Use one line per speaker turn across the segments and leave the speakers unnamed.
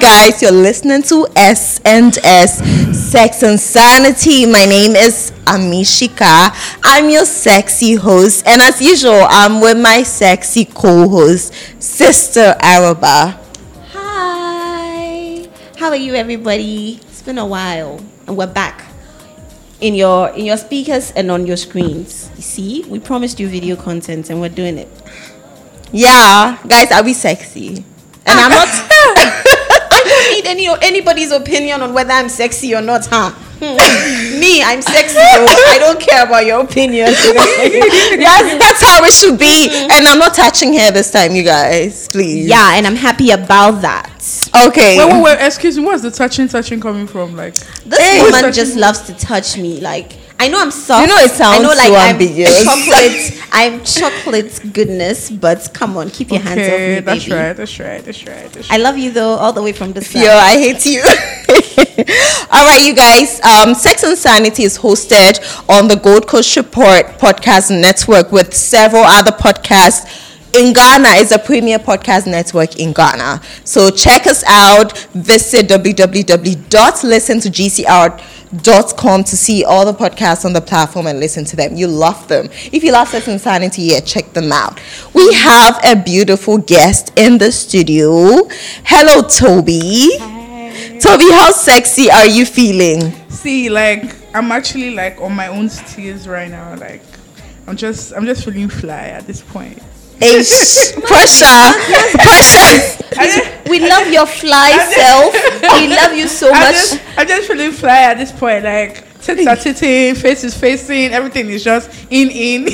Guys, you're listening to S and S Sex and Sanity. My name is Amishika. I'm your sexy host, and as usual, I'm with my sexy co-host, Sister Araba.
Hi. How are you everybody? It's been a while and we're back. In your in your speakers and on your screens. You see, we promised you video content and we're doing it.
Yeah, guys, are we sexy?
And I'm not I don't need any anybody's opinion on whether I'm sexy or not, huh? Hmm. Me, I'm sexy. though. I don't care about your opinion.
yes, that's how it should be. And I'm not touching hair this time, you guys. Please.
yeah, and I'm happy about that.
Okay.
Wait, wait, wait, excuse me. Where's the touching, touching coming from? Like,
This
Hey.
woman
Touching
just loves to touch me. Like I know I'm soft.
You know it sounds
I know like
so
I'm
ambiguous.
chocolate. I'm chocolate goodness, but come on, keep your hands off me,
okay, that's
baby.
right, that's right, that's right. That's
I love you though, all the way from the
Yo. I hate you. All right, you guys. Um, Sex and Sanity is hosted on the Gold Coast Report podcast network with several other podcasts. In Ghana is a premier podcast network in Ghana. So check us out. Visit www.listentogcr.com to see all the podcasts on the platform and listen to them. You love them. If you love Sex and Sanity, yeah, check them out. We have a beautiful guest in the studio. Hello, Tobi. Hi. Tobi, how sexy are you feeling?
See, like, I'm actually like on my own steers right now. Like, I'm just, I'm just feeling fly at this point.
Ish, pressure, pressure.
Just,
We love your fly self. We love you so
I'm
much.
just, I'm just feeling fly at this point. Like, tits are titting, face is facing, everything is just in, in.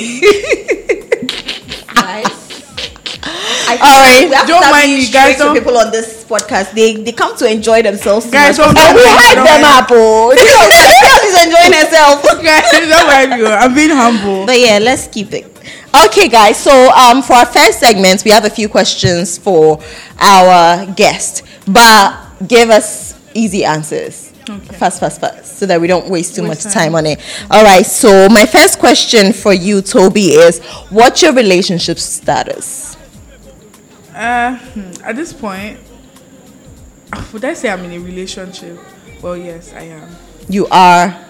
I
All right.
we have
Don't
start
mind
being
me, guys,
straight to
don't-
people on this podcast. They they come to enjoy themselves.
Guys, don't-
And we
don't mind,
hype
don't
them up. Oh, you know, like, she's enjoying herself.
Guys, don't mind me. Oh. I'm being humble.
But yeah, let's keep it.
Okay, guys. So, um, for our first segment, we have a few questions for our guest, but give us easy answers.
Okay.
Fast, fast, fast, so that we don't waste too much
time.
time on it. All right. So, my first question for you, Tobi, is what's your relationship status?
Uh, hmm, at this point, would I say I'm in a relationship? Well, yes, I am.
You are.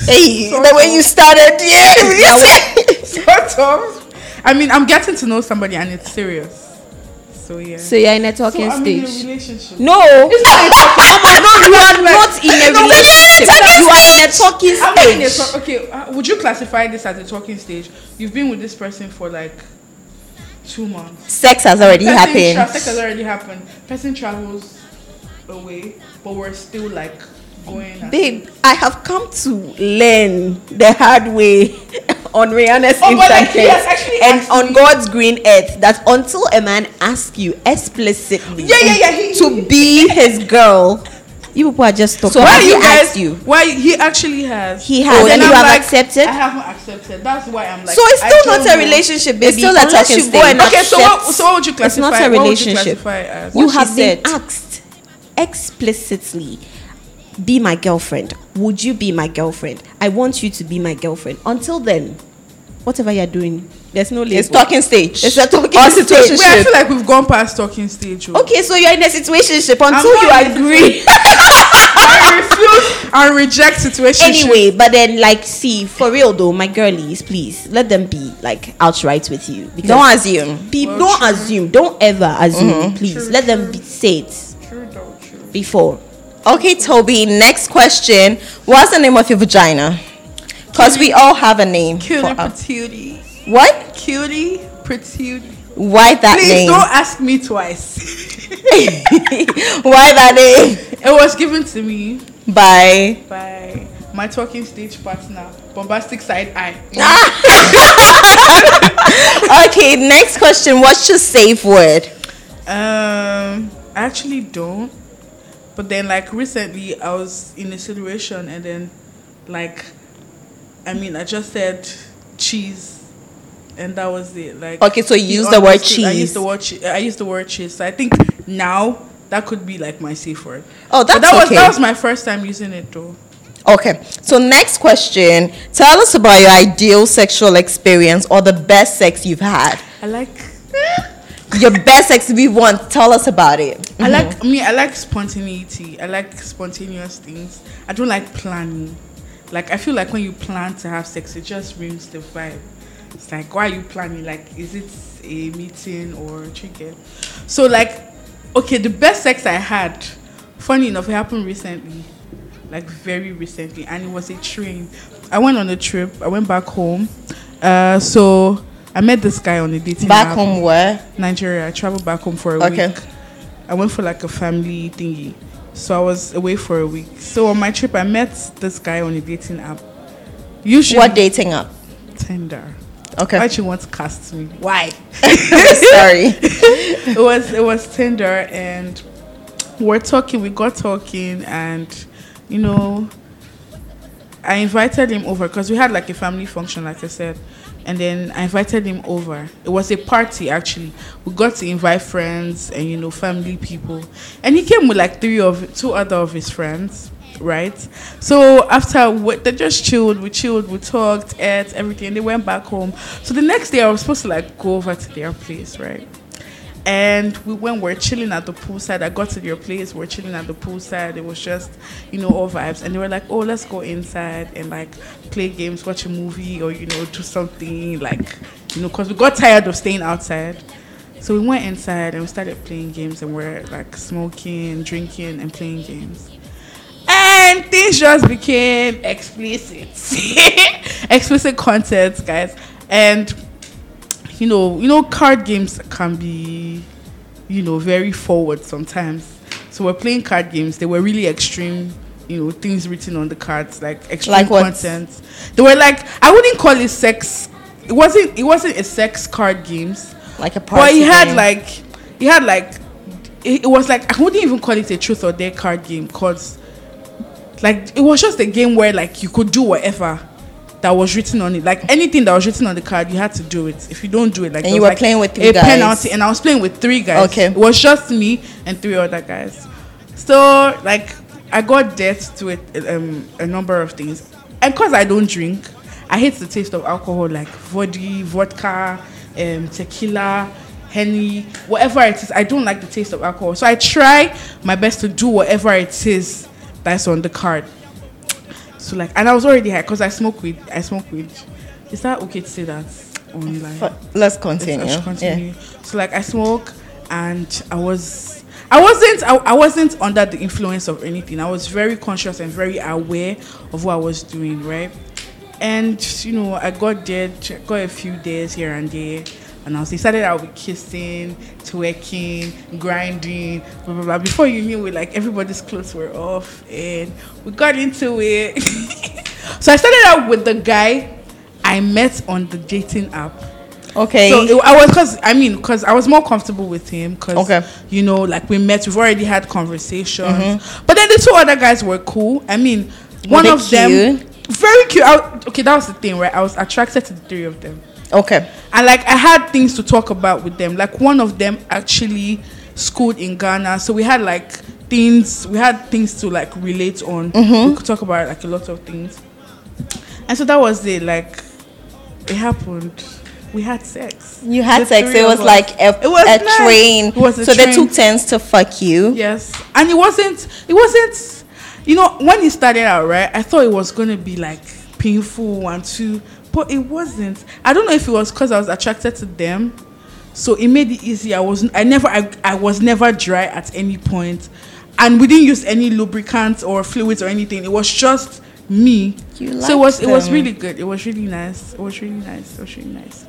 Hey,
So-
the way you started, yeah. you said-
sort of. I mean, I'm getting to know somebody and it's serious. So yeah.
So you're in a
So
talking
I'm in a
stage.
relationship.
No, it's not a talking. No, you are not in a
No,
relationship.
talking
You are in a talking
I'm in a
stage.
talk- okay, uh, would you classify this as a talking stage? You've been with this person for like two months.
Sex has already
Person
happened.
tra- sex has already happened. Person travels away, but we're still like going. at-
Babe, I have come to learn the hard way on Rihanna's
Oh, but, like, he
internet
has actually
and on
me-
God's green earth that until a man asks you explicitly
Yeah, yeah, yeah, he-
to be his girl, you people are just talking.
So
why
have he
you guys?
asked you?
Why he actually has?
He has,
then
and you
I'm
have accepted?
I haven't accepted. That's why I'm like.
so it's still
don't
a relationship, baby.
It's still a
Unless
talking
you go
stage.
and
Okay, so what? So what would you classify?
It's not a
what would you
relationship.
classify as?
you
What
have been
said.
asked explicitly be my girlfriend would you be my girlfriend i want you to be my girlfriend until then whatever you're doing there's no label.
It's talking stage.
It's a talking
Or
stage.
situationship.
Wait, I feel like we've gone past talking stage. oh.
okay so you're in a situationship until you agree
I refuse and reject situation.
anyway but then like see for real though my girlies please let them be like outright with you because
Don't assume.
be,
Well,
don't
true.
assume don't ever assume mm-hmm. please
True,
let them be, say it
True though, true.
before
Okay, Tobi, next question. What's the name of your vagina? Because we all have a name.
Cutie patootie.
what?
Cutie patootie.
Why that
Please
name?
Please don't ask me twice.
Why that name?
it was given to me
By.
by my talking stage partner, Bombastic Side Eye.
Okay, next question. What's your safe word?
Um, I actually don't. But then, like recently, I was in a situation, and then, like, I mean, I just said cheese, and that was it. Like,
Okay, so you
he
used the word
understood. I
cheese.
used the word. Che- I used the word cheese. So I think now that could be like my safe word.
Oh,
But
that's
that was
okay.
that was my first time using it though.
Okay, so next question. Tell us about your ideal sexual experience or the best sex you've had.
I like
Your best sex we want. Tell us about it.
I like me. I like spontaneity. I like spontaneous things. I don't like planning. Like I feel like when you plan to have sex, it just ruins the vibe. It's like why are you planning? Like is it a meeting or a chicken? So like, okay, the best sex I had, funny enough, it happened recently, like very recently, and it was a train. I went on a trip. I went back home. Uh, so I met this guy on a dating
Back
app.
home where?
Nigeria. I traveled back home for a
Okay.
week. I went for like a family thingy. So I was away for a week. So on my trip, I met this guy on a dating app. Usually,
What dating app?
Tinder.
Okay.
Why she wants to cast me? Why?
Sorry.
it was it was Tinder, and we're talking. We got talking, and you know, I invited him over because we had like a family function, like I said, and then I invited him over. It was a party actually. We got to invite friends and you know family people, and he came with like three of two other of his friends. Right, so after we, they just chilled, we chilled, we talked, ate everything. They went back home. So the next day, I was supposed to like go over to their place, right? And we when we're chilling at the poolside, I got to your place. We're chilling at the poolside. It was just, you know, all vibes. And they were like, "Oh, let's go inside and like play games, watch a movie, or you know, do something like, you know, because we got tired of staying outside." So we went inside and we started playing games, and we're like smoking, drinking, and playing games. And things just became explicit, explicit content, guys. And you know, you know, card games can be, you know, very forward sometimes. So we're playing card games. They were really extreme, you know, things written on the cards, like extreme
Like
content. They were like, I wouldn't call it sex. It wasn't. It wasn't a sex card games.
Like a party.
But he had
game.
like, he had like, it, it was like I wouldn't even call it a truth or dare card game because, like, it was just a game where like you could do whatever that was written on it. Like anything that was written on the card, you had to do it. If you don't do it, like
And you were
like,
playing with three
a
guys.
penalty, and I was playing with three guys.
Okay.
it was just me and three other guys. So like I got debt to it, um, a number of things, and cause I don't drink, I hate the taste of alcohol like vodka, vodka, um, tequila, henny, whatever it is. I don't like the taste of alcohol, so I try my best to do whatever it is that's on the card. So like, and I was already high because I smoke weed. I smoke weed. Is that okay to say that online?
Let's
Let's-
continue.
let's
Yeah.
continue. So like I smoke and I was I wasn't I, I wasn't under the influence of anything. I was very conscious and very aware of what I was doing, right? And you know, I got there, got a few days here and there. And I was started out with kissing, twerking, grinding, blah, blah, blah. Before you knew it, like everybody's clothes were off and we got into it. so I started out with the guy I met on the dating app.
Okay.
So it, I was because I mean because I was more comfortable with him because
Okay.
you know like we met we've already had conversations but then the two other guys were cool I mean one of them very cute I, okay that was the thing right I was attracted to the three of them
okay.
and like I had things to talk about with them like one of them actually schooled in Ghana so we had like things we had things to like relate on
Mm-hmm.
we could talk about like a lot of things and so that was it like it happened we had sex
You had
The
sex. It was
us.
like a,
It was
a
nice.
train.
It was a
so they took turns to fuck you.
Yes, and it wasn't. It wasn't. You know, when it started out, right? I thought it was gonna be like painful and too, but it wasn't. I don't know if it was because I was attracted to them, so it made it easy. I was. I never. I, I was never dry at any point, and we didn't use any lubricants or fluids or anything. It was just me.
You
so it was.
liked
It was really good. It was really nice. It was really nice. It was really nice.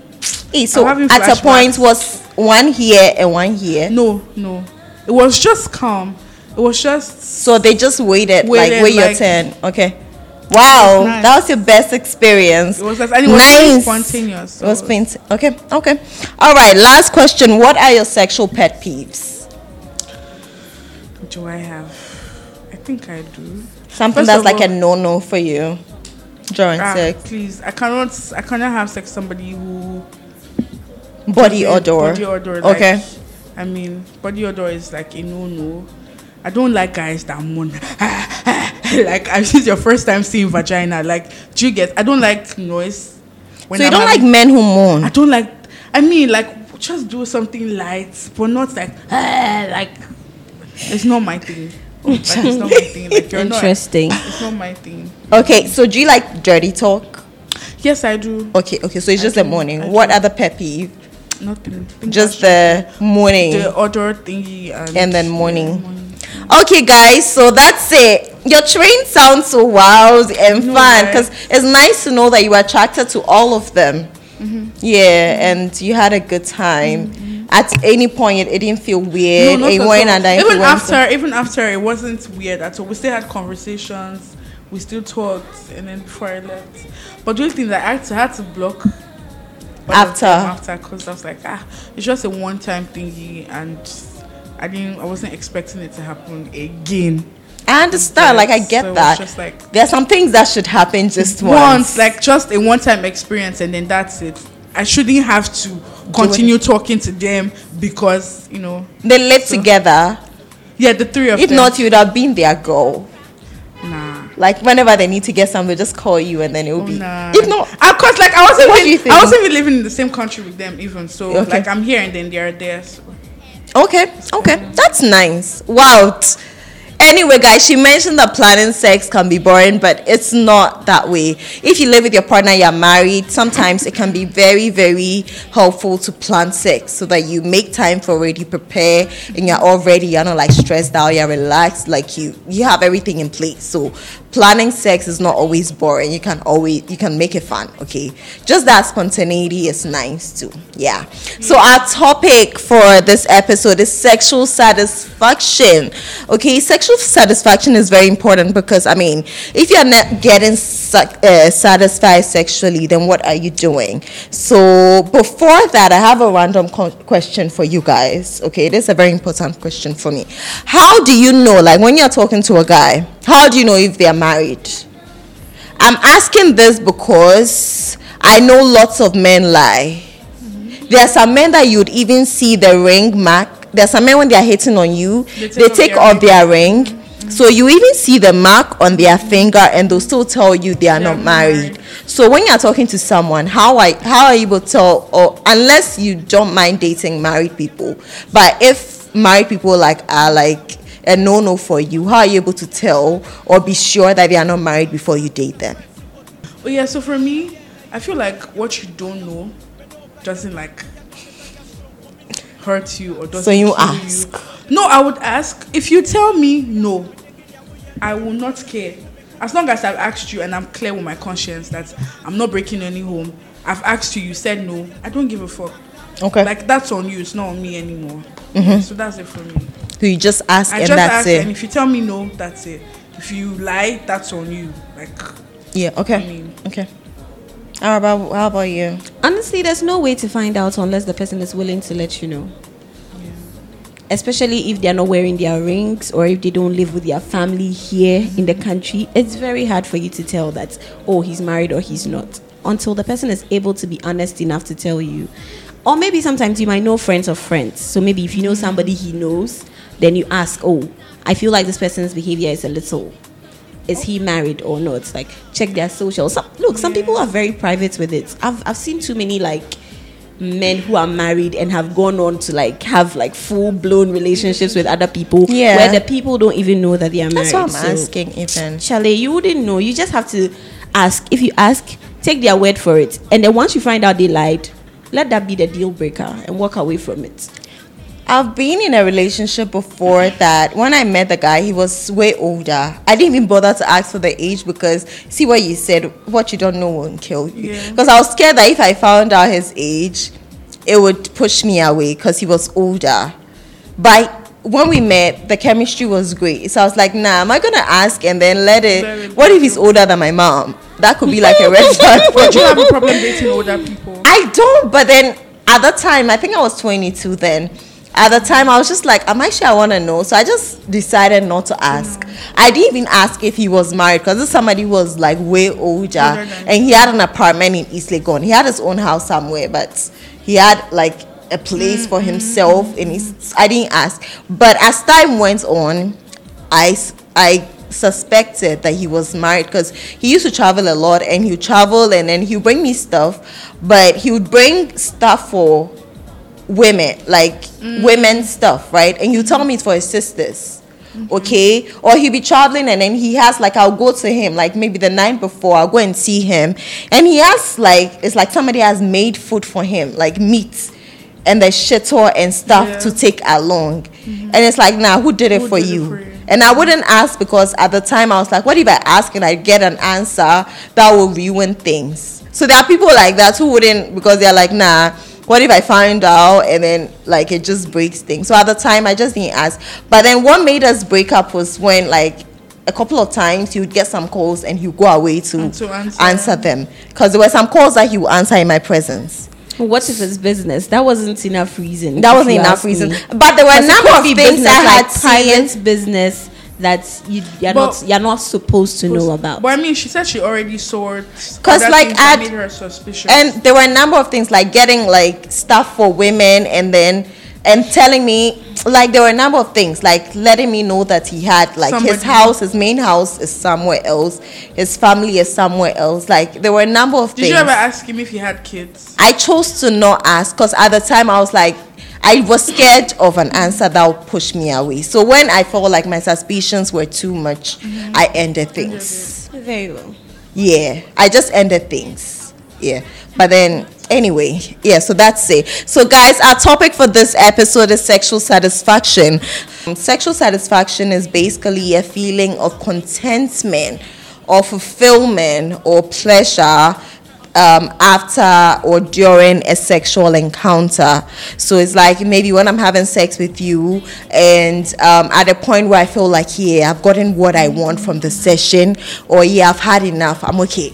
Eh, So at a point was one here and one here.
No, no, it was just calm. It was just
So they just waited,
Waited,
like wait your turn. Okay. Wow,
nice.
that was your best experience.
It was it was
nice.
spontaneous,
It was
so-
paint. Okay, okay. All right. Last question. What are your sexual pet peeves?
Do I have? I think I do.
Something
First
that's like a no-no for you during
Ah,
sex.
please, I cannot. I cannot have sex with somebody who
Body odor.
Body odor. Like,
Okay.
I mean, body odor is like a no no. I don't like guys that moan. like, I this is your first time seeing vagina. Like, do you get? I don't like noise. When
So you
I'm
don't like men who moan?
I don't like. I mean, like just do something light, but not like ah, like it's not my thing. Like, it's not my thing. Like you're not.
Interesting.
It's not my thing.
Okay, so do you like dirty talk?
Yes, I do.
Okay, okay, so it's
I
just the
do,
morning.
I
What other pet peeve?
Nothing.
Just the morning.
the odor thingy and,
And then morning.
Yeah,
Okay, guys, so that's it. Your train sounds so wild and fun because it's nice to know that you were attracted to all of them.
Mm-hmm.
Yeah, and you had a good time. At any point, it, didn't feel weird.
not at all. even after even after it wasn't weird at all. We still had conversations. We still talked, and then before I left. But the only thing that I had to, I had to block
After.
after because I was like, ah, it's just a one time thingy, and I didn't, I wasn't expecting it to happen again.
I understand, like I get
So
that.
just like
There are some things that should happen just
once,
once.
like just a one time experience, and then that's it. I shouldn't have to continue talking to them because you know,
they live together.
yeah, the three of
If
them.
If not, you would have been their girl.
nah.
Like whenever they need to get somewhere, just call you and then it will
Oh,
be.
nah.
If not, ah,
of course, like I wasn't
What do
even,
you think?
I wasn't even living in the same country with them, even. So
Okay.
like I'm here and then they're there. So.
Okay, okay, that's nice. Wow. Anyway, guys, she mentioned that planning sex can be boring, but it's not that way. If you live with your partner, you're married, sometimes it can be very, very helpful to plan sex so that you make time for it, you prepare, and you're already. You're not like stressed out, you're relaxed, like you you have everything in place. So planning sex is not always boring. You can always you can make it fun, okay? Just that spontaneity is nice too. Yeah. So our topic for this episode is sexual satisfaction. Okay, sexual satisfaction is very important because I mean, if you're not getting uh, satisfied sexually, then what are you doing? So before that, I have a random question for you guys. Okay, this is a very important question for me. How do you know, like when you're talking to a guy, how do you know if they're married? I'm asking this because I know lots of men lie. There are some men that you'd even see the ring mark. There are some men when they are hitting on you,
They
they
take off their
off their mm-hmm. ring. So you even see the mark on their finger, and they'll still tell you they are
They
not married.
married.
So when you're talking to someone, how are how are you able to tell? Or unless you don't mind dating married people, but if married people like are like a no no for you, how are you able to tell or be sure that they are not married before you date them?
Oh yeah, so for me, I feel like what you don't know doesn't like hurt you or doesn't.
So you ask.
No, I would ask if you tell me no, I will not care. As long as I've asked you and I'm clear with my conscience that I'm not breaking any home. I've asked you, you said no. I don't give a fuck.
Okay.
Like that's on you. It's not on me anymore. Mm-hmm. So that's it for me.
So you just ask
I
and
just
that's
ask,
it.
and if you tell me no, that's it. If you lie, that's on you. Like
yeah. Okay.
I mean-
okay. How about how about you?
Honestly, there's no way to find out unless the person is willing to let you know. Especially if they're not wearing their rings or if they don't live with their family here in the country, it's very hard for you to tell that, oh, he's married or he's not, until the person is able to be honest enough to tell you. Or maybe sometimes you might know friends of friends. So maybe if you know mm. somebody he knows, then you ask, oh, I feel like this person's behavior is a little is he married or not? Like check their socials. Some, look, some people are very private with it. I've I've seen too many like men who are married and have gone on to like have like full blown relationships with other people.
Yeah.
Where the people don't even know that they are married.
That's what I'm
So,
asking, even.
Chalet, you wouldn't know. You just have to ask. If you ask, take their word for it. And then once you find out they lied, let that be the deal breaker and walk away from it.
I've been in a relationship before that when I met the guy, he was way older. I didn't even bother to ask for the age because see what you said, what you don't know won't kill you.
Yeah.
Because I was scared that if I found out his age, it would push me away because he was older. But when we met, the chemistry was great. So I was like, nah, am I gonna ask and then let it? What if he's older than my mom? That could be like a red flag. for
you have a problem dating older people.
I don't, but then at that time, I think I was 22 then. At the time, I was just like, am I sure I want to know? So I just decided not to ask. I didn't even ask if he was married because this somebody was like way older and he had an apartment in East Legon. He had his own house somewhere, but he had like a place for himself and his. I didn't ask, but as time went on, I, I suspected that he was married because he used to travel a lot and he would travel and then he would bring me stuff, but he would bring stuff for women, like mm. women stuff, right? And you tell me it's for his sisters. Mm-hmm. Okay, or he'll be traveling and then he has like I'll go to him like maybe the night before I'll go and see him and he has like it's like somebody has made food for him like meat and the shito and stuff
Yeah.
to take along mm-hmm. and it's like nah who did it,
Who
for,
did it for you?
and I wouldn't ask because at the time I was like what if I ask and I get an answer that will ruin things so there are people like that who wouldn't because they're like nah what if I find out and then like it just breaks things? So at the time I just didn't ask. But then what made us break up was when like a couple of times he would get some calls and he would go away to,
to answer.
answer them. Because there were some calls that he would answer in my presence.
What if it's business? That wasn't enough reason.
That wasn't enough reason.
me.
But there were a number of
be
things
business,
I had
like
seen.
private business that you you're
But-
not you're not supposed to know about.
But I mean, she said she already saw it.
'Cause, like, at-
made her suspicious.
And there were a number of things like getting like stuff for women and then and telling me like there were a number of things like letting me know that he had like his house his main house is somewhere else his family is somewhere else like there were a number of
Did
things
you ever ask him if he had kids?
I chose to not ask because at the time I was like, I was scared of an answer that would push me away. So when I felt like my suspicions were too much, I ended things.
Very well.
Yeah, I just ended things. Yeah, but then anyway, yeah. So that's it. So guys, our topic for this episode is sexual satisfaction. Um, Sexual satisfaction is basically a feeling of contentment or fulfillment or pleasure um, after or during a sexual encounter. So it's like maybe when I'm having sex with you, and um, at a point where I feel like, yeah, I've gotten what I want from the session, or yeah, I've had enough, I'm okay.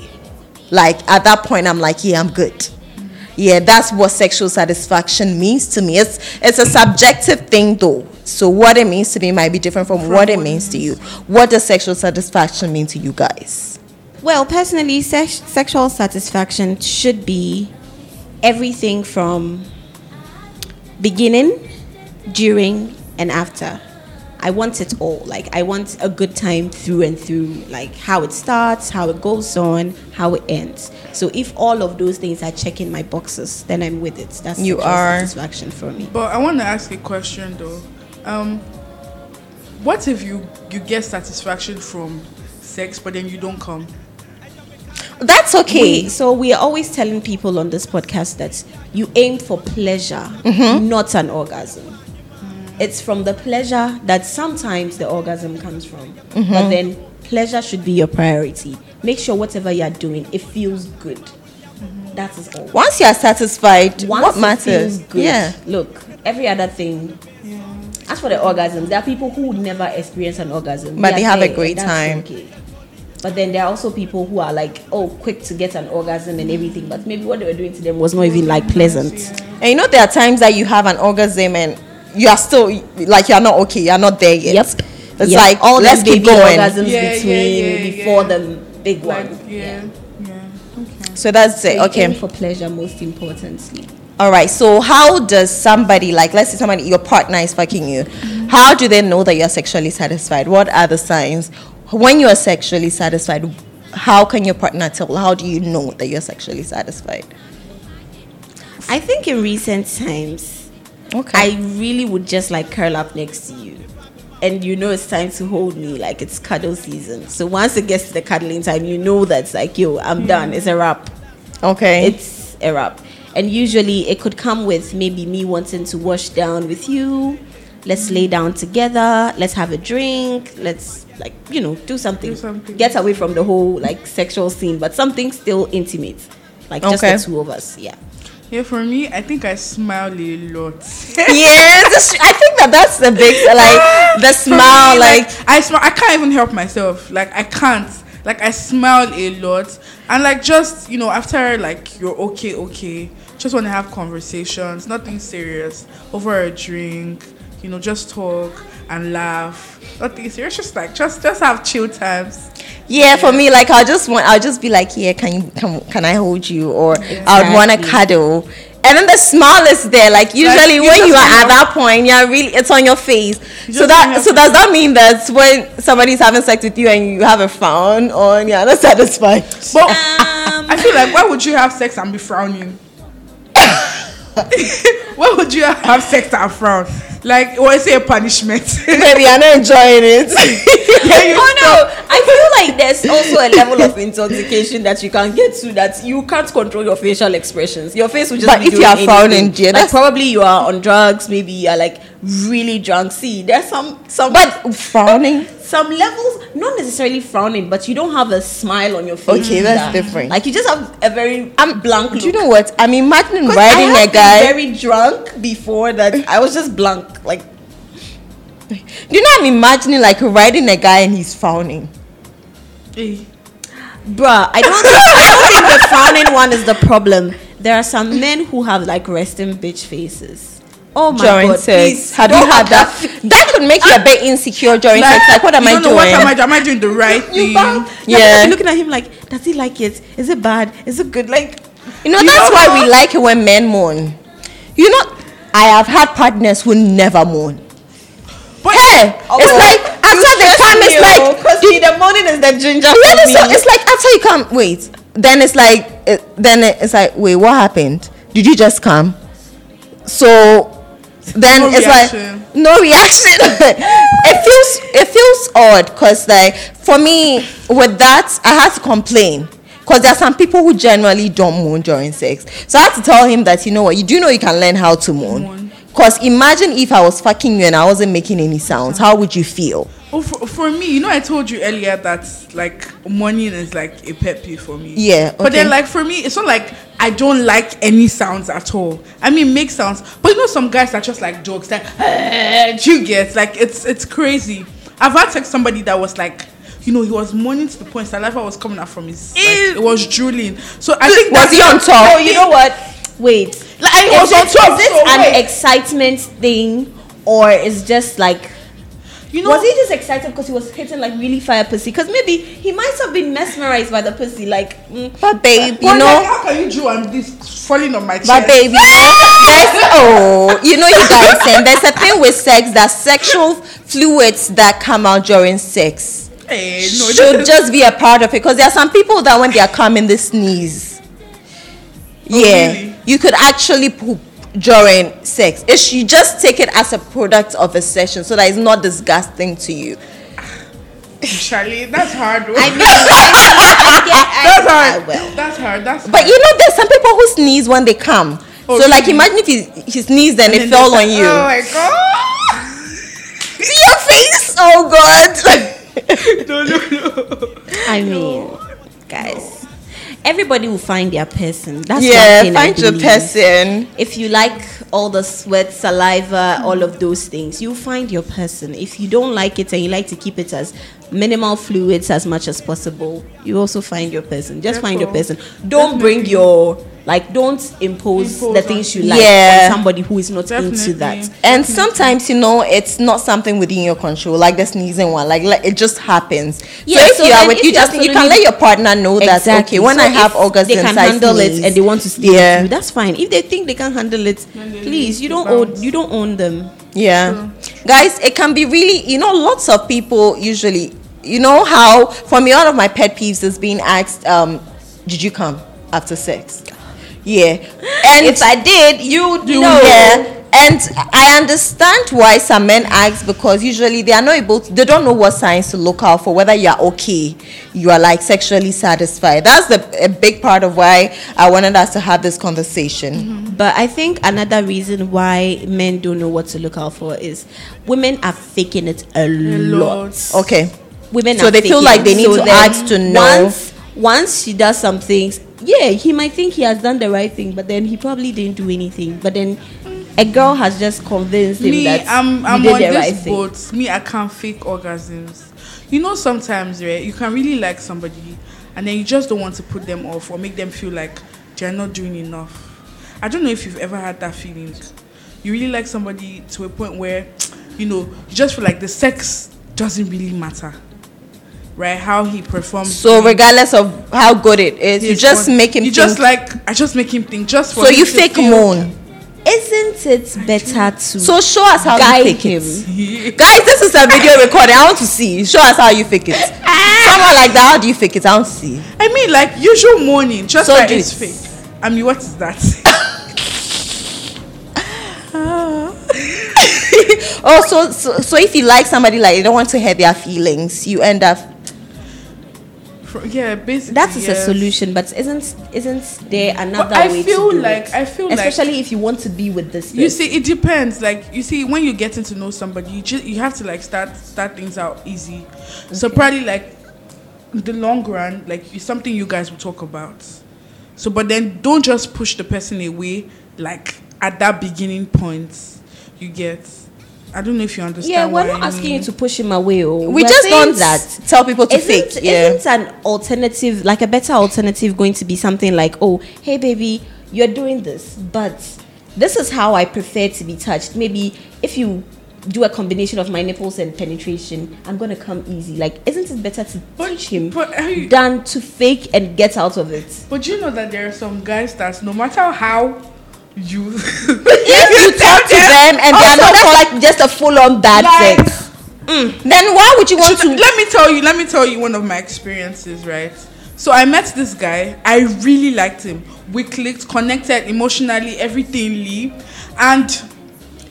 Like at that point, I'm like, yeah, I'm good. Yeah, that's what sexual satisfaction means to me. It's it's a subjective thing though. So what it means to me might be different from, what it
what it
means to you. What does sexual satisfaction mean to you guys?
Well, personally, sex- sexual satisfaction should be everything from beginning, during, and after. I want it all. Like I want a good time through and through. Like how it starts, how it goes on, how it ends. So if all of those things are checking my boxes, then I'm with it. That's
You
sexual
are.
satisfaction for me.
But I want to ask a question though. Um, what if you you get satisfaction from sex, but then you don't come?
That's okay.
We, so we are always telling people on this podcast that you aim for pleasure,
Mm-hmm.
not an orgasm. It's from the pleasure that sometimes the orgasm comes from,
Mm-hmm.
but then pleasure should be your priority. Make sure whatever you are doing, it feels good. That is all.
Once you are satisfied,
Once
what matters?
good,
Yeah.
Look, every other thing. As for the orgasms, there are people who would never experience an orgasm,
But they
are
have a great time.
okay. But then there are also people who are like, oh, quick to get an orgasm and everything, but maybe what they were doing to them was not even like pleasant.
And you know there are times that you have an orgasm and you are still like you're not okay, you're not there yet.
Yep.
It's
Yep.
like
all
let's keep going.
orgasms
Yeah,
between
yeah, yeah,
before
yeah.
the big
Like
one.
yeah, yeah. Okay.
So that's
So
it.
you
Okay.
aim for pleasure most importantly.
All right. So how does somebody like let's say somebody your partner is fucking you? Mm-hmm. How do they know that you're sexually satisfied? What are the signs? When you are sexually satisfied, how can your partner tell? How do you know that you're sexually satisfied?
I think in recent times,
Okay.
I really would just like curl up next to you. And you know it's time to hold me, like it's cuddle season. So once it gets to the cuddling time, you know that's like, yo, I'm done. It's a wrap.
okay.
It's a wrap. And usually it could come with maybe me wanting to wash down with you. Let's lay down together. Let's have a drink. Let's like, you know, do something.
Do something.
Get away from the whole like sexual scene, but something still intimate. Like just
Okay.
the two of us. Yeah.
Yeah, for me, I think I smile a lot.
yeah, I think that that's the big like the
For me,
smile, like
I smile. I can't even help myself. Like I can't. Like I smile a lot, and like just you know after like you're okay, okay. Just want to have conversations, nothing serious, over a drink. You know, just talk and laugh. Nothing serious. Just like just just have chill times.
Yeah, for me, like I'll just want, I'll just be like, yeah, can you, can, can I hold you, or I would want to cuddle, and then the smile is there. Like usually
you
when you are at that point, you're really, it's on your face.
You
So that, so does that mean that when somebody's having sex with you and you have a frown on, you're not satisfied?
But
Um,
I feel like why would you have sex and be frowning? Why would you have sex and frown? Like, was it a punishment?
Baby, I'm not enjoying it.
oh no, I feel like there's also a level of intoxication that you can get to that you can't control your facial expressions. Your face will just.
But
be
if you
doing
are frowning,
anything.
dear,
like probably you are on drugs. Maybe you are like really drunk. See, there's some some
but frowning.
some levels, not necessarily frowning, but you don't have a smile on your face.
Okay, that's
either.
different.
Like you just have a very I'm, blank look.
Do you know what? I'm imagining riding
I
a
have been
guy.
very drunk before that. I was just blank. Like
you know I'm imagining like riding a guy and he's frowning?
Eh.
Bruh, I don't, think, I don't think the frowning one is the problem. There are some men who have like resting bitch faces. Oh my
during
god,
sex.
please.
Have you had that? That could make you a bit insecure during sex. Like, what am
you
I
don't know
doing?
What am I, am I doing the right
You
thing?
bow.
Yeah.
Yeah. You're looking at him like, does he like it? Is it bad? Is it good? Like,
You know,
You
that's
know
why
what?
we like it when men moan. You know, I have had partners who never moan.
But
Hey, it's oh, like after the time, it's oh, like
because the morning is the ginger. for
So it's like after you come, wait. Then it's like, it, then it's like, wait, what happened? Did you just come? So then
No
it's
reaction.
like no reaction. it feels it feels odd because like for me with that I had to complain. Because there are some people who generally don't moan during sex. So I had to tell him that, you know what, you do know you can learn how to moan. Because imagine if I was fucking you and I wasn't making any sounds. How would you feel?
Oh, for, for me, you know, I told you earlier that like morning is like a pet peeve for me.
Yeah,
But then, like for me, it's not like I don't like any sounds at all. I mean, make sounds, but you know, some guys are just like jokes, like you get like it's it's crazy. I've had sex somebody that was like. You know, he was moaning to the point saliva was coming out from his. Like, it was drooling. So I think
Was
that's
he on top?
Oh, you know what? Wait.
Like, he was
is
on
it,
top,
is it
so
an
wait.
excitement thing or is just like
You know,
was he just excited because he was hitting like really fire pussy? Because maybe he might have been mesmerized by the pussy. Like, mm,
But babe,
But
you know,
like, how can you drew and this falling on my chest?
But baby, you know, there's oh, you know, you guys saying there's a thing with sex that sexual fluids that come out during sex
Hey, no,
should
is-
just be a part of it because there are some people that when they are coming they sneeze. Oh, yeah,
really?
you could actually poop during sex. If you just take it as a product of a session so that it's not disgusting to you.
Charlie, that's hard. though.
I mean, I get, I,
that's
I
hard.
will.
That's hard. That's
But
hard.
you know, there's some people who sneeze when they come.
Oh,
so like, imagine if he, he sneezed and,
And
it fell on you.
Oh my god.
See your face? Oh God.
no, no, no.
I mean, guys, everybody will find their person. That's
yeah,
one thing I
find your person.
If you like all the sweat, saliva, all of those things, you find your person. If you don't like it and you like to keep it as minimal fluids as much as possible, you also find your person. Just find your person. Don't bring your like. Don't impose,
Impose
the things you like
Yeah.
on somebody who is not into that.
And sometimes you know it's not something within your control, like the sneezing one. Like, like it just happens.
Yeah,
so if
so
you are with you,
you
just you can let your partner know that okay when
So
I have
if
orgasms,
they can
I
handle
sneeze.
it and they want to stay
Yeah.
with you. That's fine. If they think they can handle it, please, you don't own you don't own them.
Yeah. Guys, it can be really, you know, lots of people usually, you know, how for me, one of my pet peeves is being asked, um, did you come after sex? Yeah. And
if I did, you
you
know.
yeah. And I understand why some men ask because usually they are not able to, they don't know what signs to look out for, whether you are okay, you are like sexually satisfied. That's the a big part of why I wanted us to have this conversation. Mm-hmm.
But I think another reason why men don't know what to look out for is women are faking it a, lot.
lot.
Okay.
Women
So
are
they feel like they need to
then
ask to know.
Once, once she does some things, yeah, he might think he has done the right thing, but then he probably didn't do anything. But then a girl has just convinced him
me,
that
I'm, I'm
did
on
the
this
right thing.
Me, I can't fake orgasms. You know, sometimes, right? You can really like somebody, and then you just don't want to put them off or make them feel like they're not doing enough. I don't know if you've ever had that feeling. You really like somebody to a point where, you know, you just feel like the sex doesn't really matter, right? How he performs.
So regardless of how good it is, you
his
just
body-
make him
You
think.
just like I just make him think just for.
so
him
you fake
feel-
moan.
Isn't it better to
So show us how
guide
you fake
him?
it. Guys, this is a video recording. I want to see. Show us how you fake it. Ah! Someone like that, how do you fake it? I want to see.
I mean, like usual morning, just
So
like
do
it's
it.
fake. I mean, what is that?
oh, so, so so if you like somebody like you don't want to hurt their feelings, you end up
For- yeah, basically.
That is a solution, but isn't isn't there another
I
way
feel like-
it?
I feel like-
especially if you want to be with this.
You
person.
see, it depends. Like you see, when you're getting to know somebody, you just you have to like start start things out easy. So probably like the long run, like it's something you guys will talk about. So, but then don't just push the person away. Like at that beginning point, you get. I don't know if you understand.
yeah, we're not asking you to push him away. Oh.
we
We're
just don't
that.
tell people to
Isn't,
fake. Yeah.
isn't an alternative, like a better alternative, going to be something like, oh, hey, baby, you're doing this, but this is how I prefer to be touched. Maybe if you do a combination of my nipples and penetration, I'm going to come easy. Like, isn't it better to
But-
him
but are you-
than to fake and get out of it?
But you know that there are some guys that no matter how you
if you talk to them and they're not
that's like just a full-on bad
Like-
sex. Mm.
then why would you want to?
let me tell you let me tell you one of my experiences right? So i met this guy. I really liked him. We clicked connected emotionally everythingly and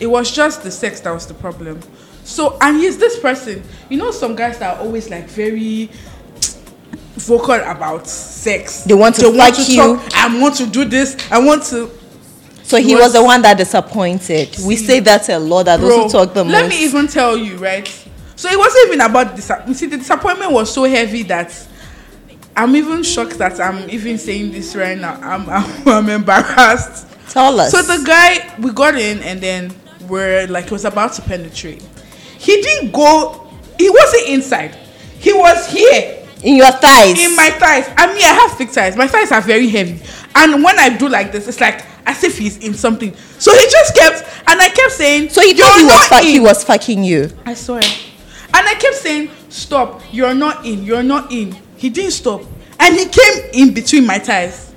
it was just the sex that was the problem. So and he's this person. You know some guys that are always like very vocal about sex?
They want to fuck you.
talk, i want to do this. I want to
So he
was-
was the one that disappointed. We say that a lot. That those
Bro,
who talk the
let
most.
me even tell you, right? So it wasn't even about this. You see, the disappointment was so heavy that I'm even shocked that I'm even saying this right now. I'm I'm, I'm embarrassed.
Tell us.
So the guy, we got in and then we're like, he was about to penetrate. He didn't go. He wasn't inside. He was here
in your thighs.
in my thighs. I mean, I have thick thighs. My thighs are very heavy, and when I do like this, it's like as if he's in something. So he just kept, and I kept saying,
so you thought he was fuck, he was fucking you.
I swear. And I kept saying, Stop, you're not in, you're not in. He didn't stop. And he came in between my thighs.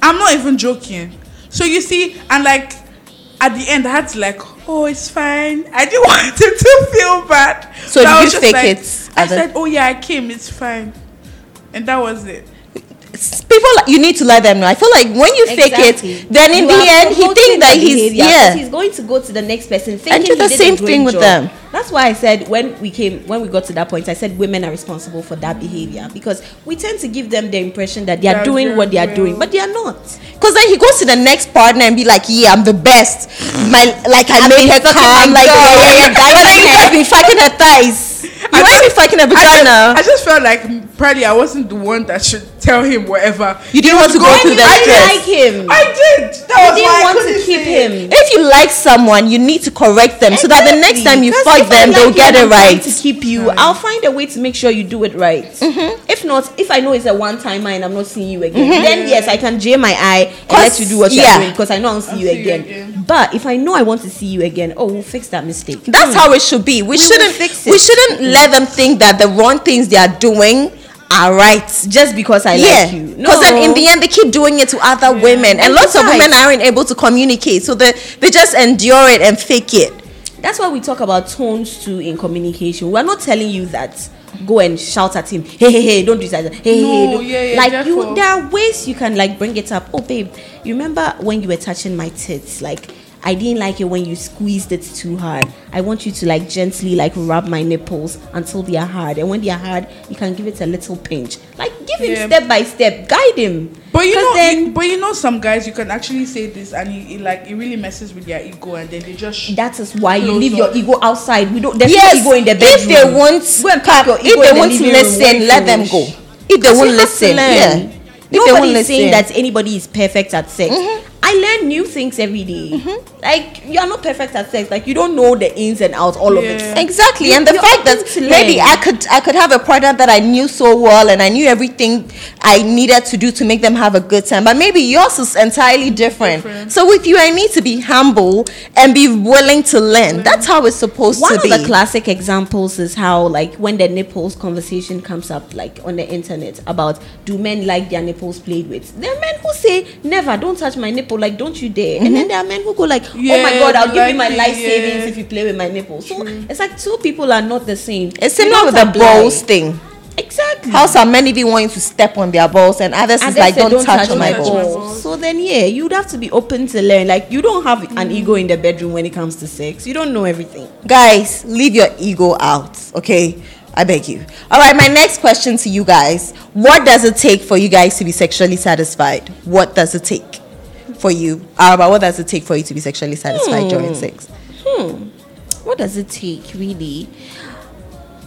I'm not even joking. So you see, and like at the end, I had to like, oh, it's fine. I didn't want him to feel bad.
So did
I
you
just
fake
like-
it
I
the-
said, oh yeah, I came, it's fine. And that was it.
S- People, you need to let them know. I feel like when you fake
Exactly.
it, then in
You
the end, he
promoting
think that he's
behavior, 'cause
yeah.
He's going to go to the next person thinking
And do
he
the
did
same thing with
job.
them.
That's why I said when we came, when we got to that point, I said women are responsible for that behavior because we tend to give them the impression that they are
That
doing
they're
what they are
well.
doing, but they are not.
Because then he goes to the next partner and be like, "Yeah, I'm the best." My like I
I've
made her
fucking
calm,
my
like
girl,
yeah, yeah, yeah.
guy
But then you
hair.
guys be fucking her thighs. You
I
might be
just-
fucking a
I just,
vagina.
I just felt like probably I wasn't the one that should tell him whatever.
You didn't want to go
going-
through the
I didn't
like him.
I did. That
You
was
didn't
why I
want to keep
say
him.
if you like someone, you need to correct them so that the next time you
Because
fuck them,
like
they'll get it right.
To keep you, I'll find a way to make sure you do it right.
Mm-hmm.
If not, if I know it's a one timer and I'm not seeing you again, then yes, I can jam my eye and let you do what
yeah.
you're doing because I know I'll see
I'll
you
see you
again.
again.
But if I know I want to see you again, oh, we'll fix that mistake.
That's how it should be. We,
will
shouldn't
fix it.
we
it.
Shouldn't let them think that the wrong things they are doing are right.
just because I
yeah,
like you.
because then in the end they keep doing it to other women, and
And
lots of women aren't able to communicate, so they they just endure it and fake it.
That's why we talk about tones too in communication. We're not telling you that go and shout at him. Hey, hey, hey, don't do that. Hey,
No,
hey, don't.
yeah, yeah,
like
therefore-
you, there are ways you can like bring it up. Oh, babe, you remember when you were touching my tits? Like I didn't like it when you squeezed it too hard. I want you to like gently like rub my nipples until they are hard, and when they are hard, you can give it a little pinch. Like give him
Yeah.
step by step, guide him.
But you
'Cause
know,
then
you- but you know, some guys you can actually say this, and it, it like it really messes with their ego, and then they just
that is why you
Close
leave your ego outside. We don't. There's
yes,
no ego in the bedroom.
if they won't,
Go and
if they
in the
won't listen, let them go. If they
Because
won't
to
listen,
learn.
yeah. If they won't
Nobody's saying that anybody is perfect at sex. Mm-hmm. I learn new things every day. Like you are not perfect at sex. Like you don't know the ins and outs, all of it.
Exactly,
You-
and the fact that maybe. I could I could have a partner that I knew so well and I knew everything I needed to do to make them have a good time, but maybe yours is entirely different.
Different.
So with you, I need to be humble and be willing to learn. That's how it's supposed
One
to be.
One of the classic examples is how, like, when the nipples conversation comes up, like on the internet, about do men like their nipples played with? There are men who say, "Never, don't touch my nipple, like, don't you dare." And then mm-hmm. there are men who go like, "Oh my God, I'll give you my life savings
yeah.
if you play with my nipples." So it's like two people are not the same.
it's similar with the balls thing.
Exactly.
How some men even want you to step on their balls, and others
And
is like,
say,
don't, touch,
touch
my balls.
balls."
balls. So then, yeah, you'd have to be open to learn. Like, you don't have an ego in the bedroom when it comes to sex. You don't know everything.
Guys, leave your ego out, okay? I beg you. All right, my next question to you guys What does it take for you guys to be sexually satisfied? What does it take for you? Uh, Araba, what does it take for you to be sexually satisfied hmm. during sex? Hmm.
What does it take, really?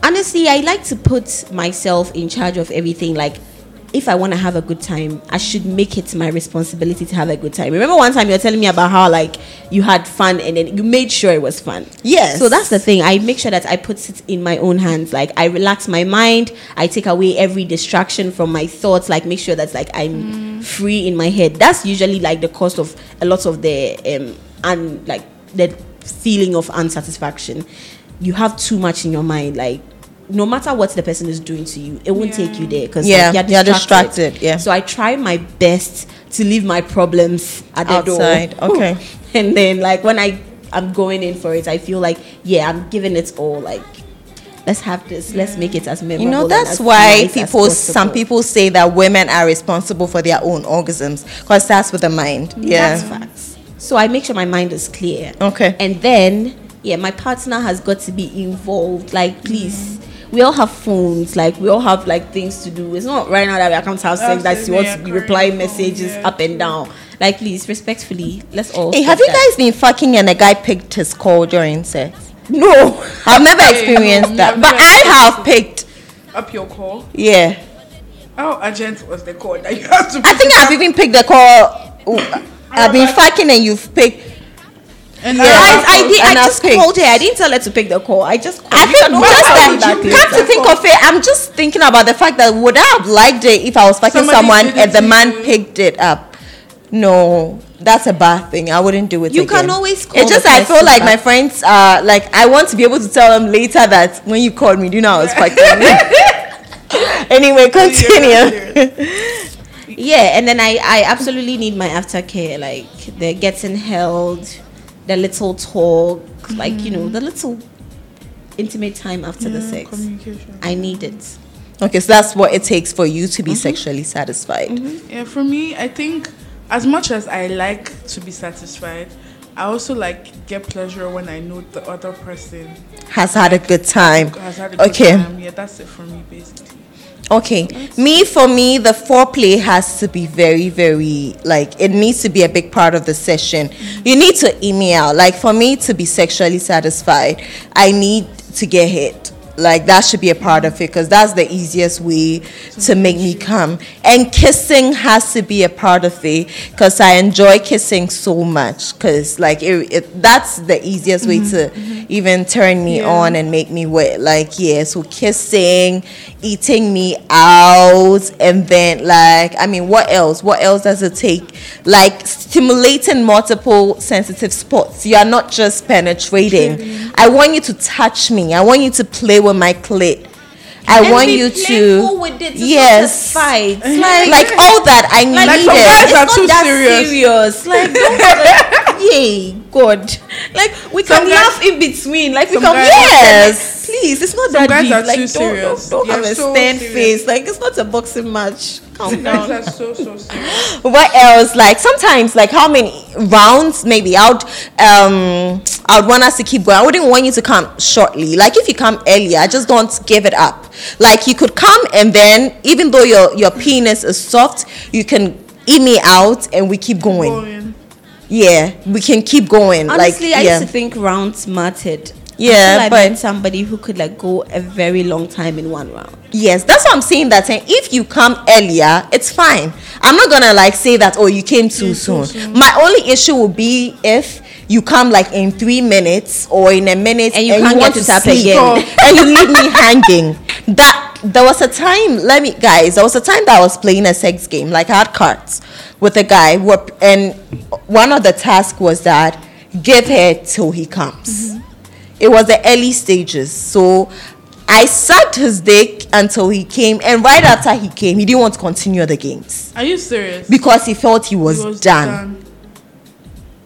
Honestly, I like to put myself in charge of everything. Like, if I want to have a good time, I should make it my responsibility to have a good time. Remember one time you were telling me about how like you had fun and then you made sure it was fun.
Yes.
So that's the thing. I make sure that I put it in my own hands. Like I relax my mind. I take away every distraction from my thoughts. Like make sure that like I'm free in my head. That's usually like the cost of a lot of the um and like the feeling of unsatisfaction. You have too much in your mind. Like no matter what the person is doing to you, it won't take you there because
Yeah,
like,
you're distracted, yeah.
So I try my best to leave my problems at the
Outside,
door.
okay.
and then like when I I'm going in for it, I feel like yeah, I'm giving it all. Like let's have this. Let's make it as memorable.
You know, that's why
nice
people, some people say that women are responsible for their own orgasms because that's with the mind. Yeah.
That's facts. So I make sure my mind is clear.
Okay.
And then, yeah, my partner has got to be involved. Like, please. We all have phones, like we all have like things to do. It's not right now that we come to have sex that you want to be replying messages
Yeah,
up and down. Like, please, respectfully, let's all.
Hey, have you
that.
guys been fucking and a guy picked his call during sex?
No.
I've never
Hey,
experienced
no,
that,
never
but I have picked.
Up your call.
Yeah,
How urgent was the call that you have to?
I think I've even picked the call. Ooh, I've been fucking and you've picked.
And
Yeah.
now-
Guys, I, did, I
And I've
just
picked.
called her. I didn't tell her to pick the call. I just called.
I
You
think just that,
you
come to think of it, I'm just thinking about the fact that would I have liked it if I was fucking
Somebody
someone and the man
you.
picked it up? No, that's a bad thing. I wouldn't do it.
You
again.
can always call
It's just I feel
person
like my friends are like I want to be able to tell them later that when you called me, do you know I was fucking. anyway, continue.
Yeah, and then I, I absolutely need my aftercare, like the getting held, the little talk, like you know, mm. the little intimate time after the sex.
communication.
I need it.
okay, so that's what it takes for you to be mm-hmm. sexually satisfied. Mm-hmm.
Yeah, for me, I think as much as I like to be satisfied, I also like get pleasure when I know the other person
Has had a good time.
has had a good
Okay.
time. Yeah, that's it for me basically.
Okay. Me for me, the foreplay has to be very, very like it needs to be a big part of the session. You need to email. Like for me to be sexually satisfied, I need to get hit. Like that should be a part of it because that's the easiest way to make me come. And kissing has to be a part of it because I enjoy kissing so much. Because like it, it, that's the easiest way to mm-hmm. Mm-hmm. even turn me
Yeah.
on and make me wet. Like yeah, so kissing, eating me out, and then like I mean, what else? What else does it take? Like stimulating multiple sensitive spots. You are not just penetrating. I want you to touch me. I want you to play with my clit. I
And
want
be
you to
with it. It's
yes,
not just fights.
like,
Like,
all that I need
Like some
it.
guys
it's
are
not
too
that
serious.
serious. Like, don't bother. yay, God. Like we
Some
can
guys-
laugh in between. Like we can
guys-
Yes.
Please, it's not
Some
that
guys
deep.
are
like
too
don't,
serious.
don't, don't have
They're
a
so
stand
serious.
face. Like it's not a boxing match. Calm
Guys
down.
are so so serious.
what else like sometimes like how many rounds maybe i would um i would want us to keep going i wouldn't want you to come shortly like if you come earlier just don't give it up like you could come and then even though your your penis is soft you can eat me out and we keep going
Going.
yeah we can keep going
Honestly,
like
I
yeah
used to think rounds mattered.
Yeah,
until I
but-
met somebody who could like go a very long time in one round.
Yes, that's what I'm saying. That eh, if you come earlier, it's fine. I'm not gonna like say that. Oh, you came too soon.
soon.
My only issue will be if you come like in three minutes or in a minute
And you can't
want
get
to
it up
sleep
again.
and you leave me hanging. That there was a time. Let me guys. There was a time that I was playing a sex game. Like I had cards with a guy, who- and one of the tasks was that give her till he comes it was the early stages. So I sucked his dick until he came, and right after he came, he didn't want to continue the games
Are you serious?
because he felt he was,
It was
done.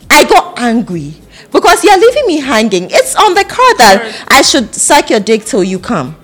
I got angry because you're leaving me hanging. It's on the card that
Right.
I should suck your dick till you come.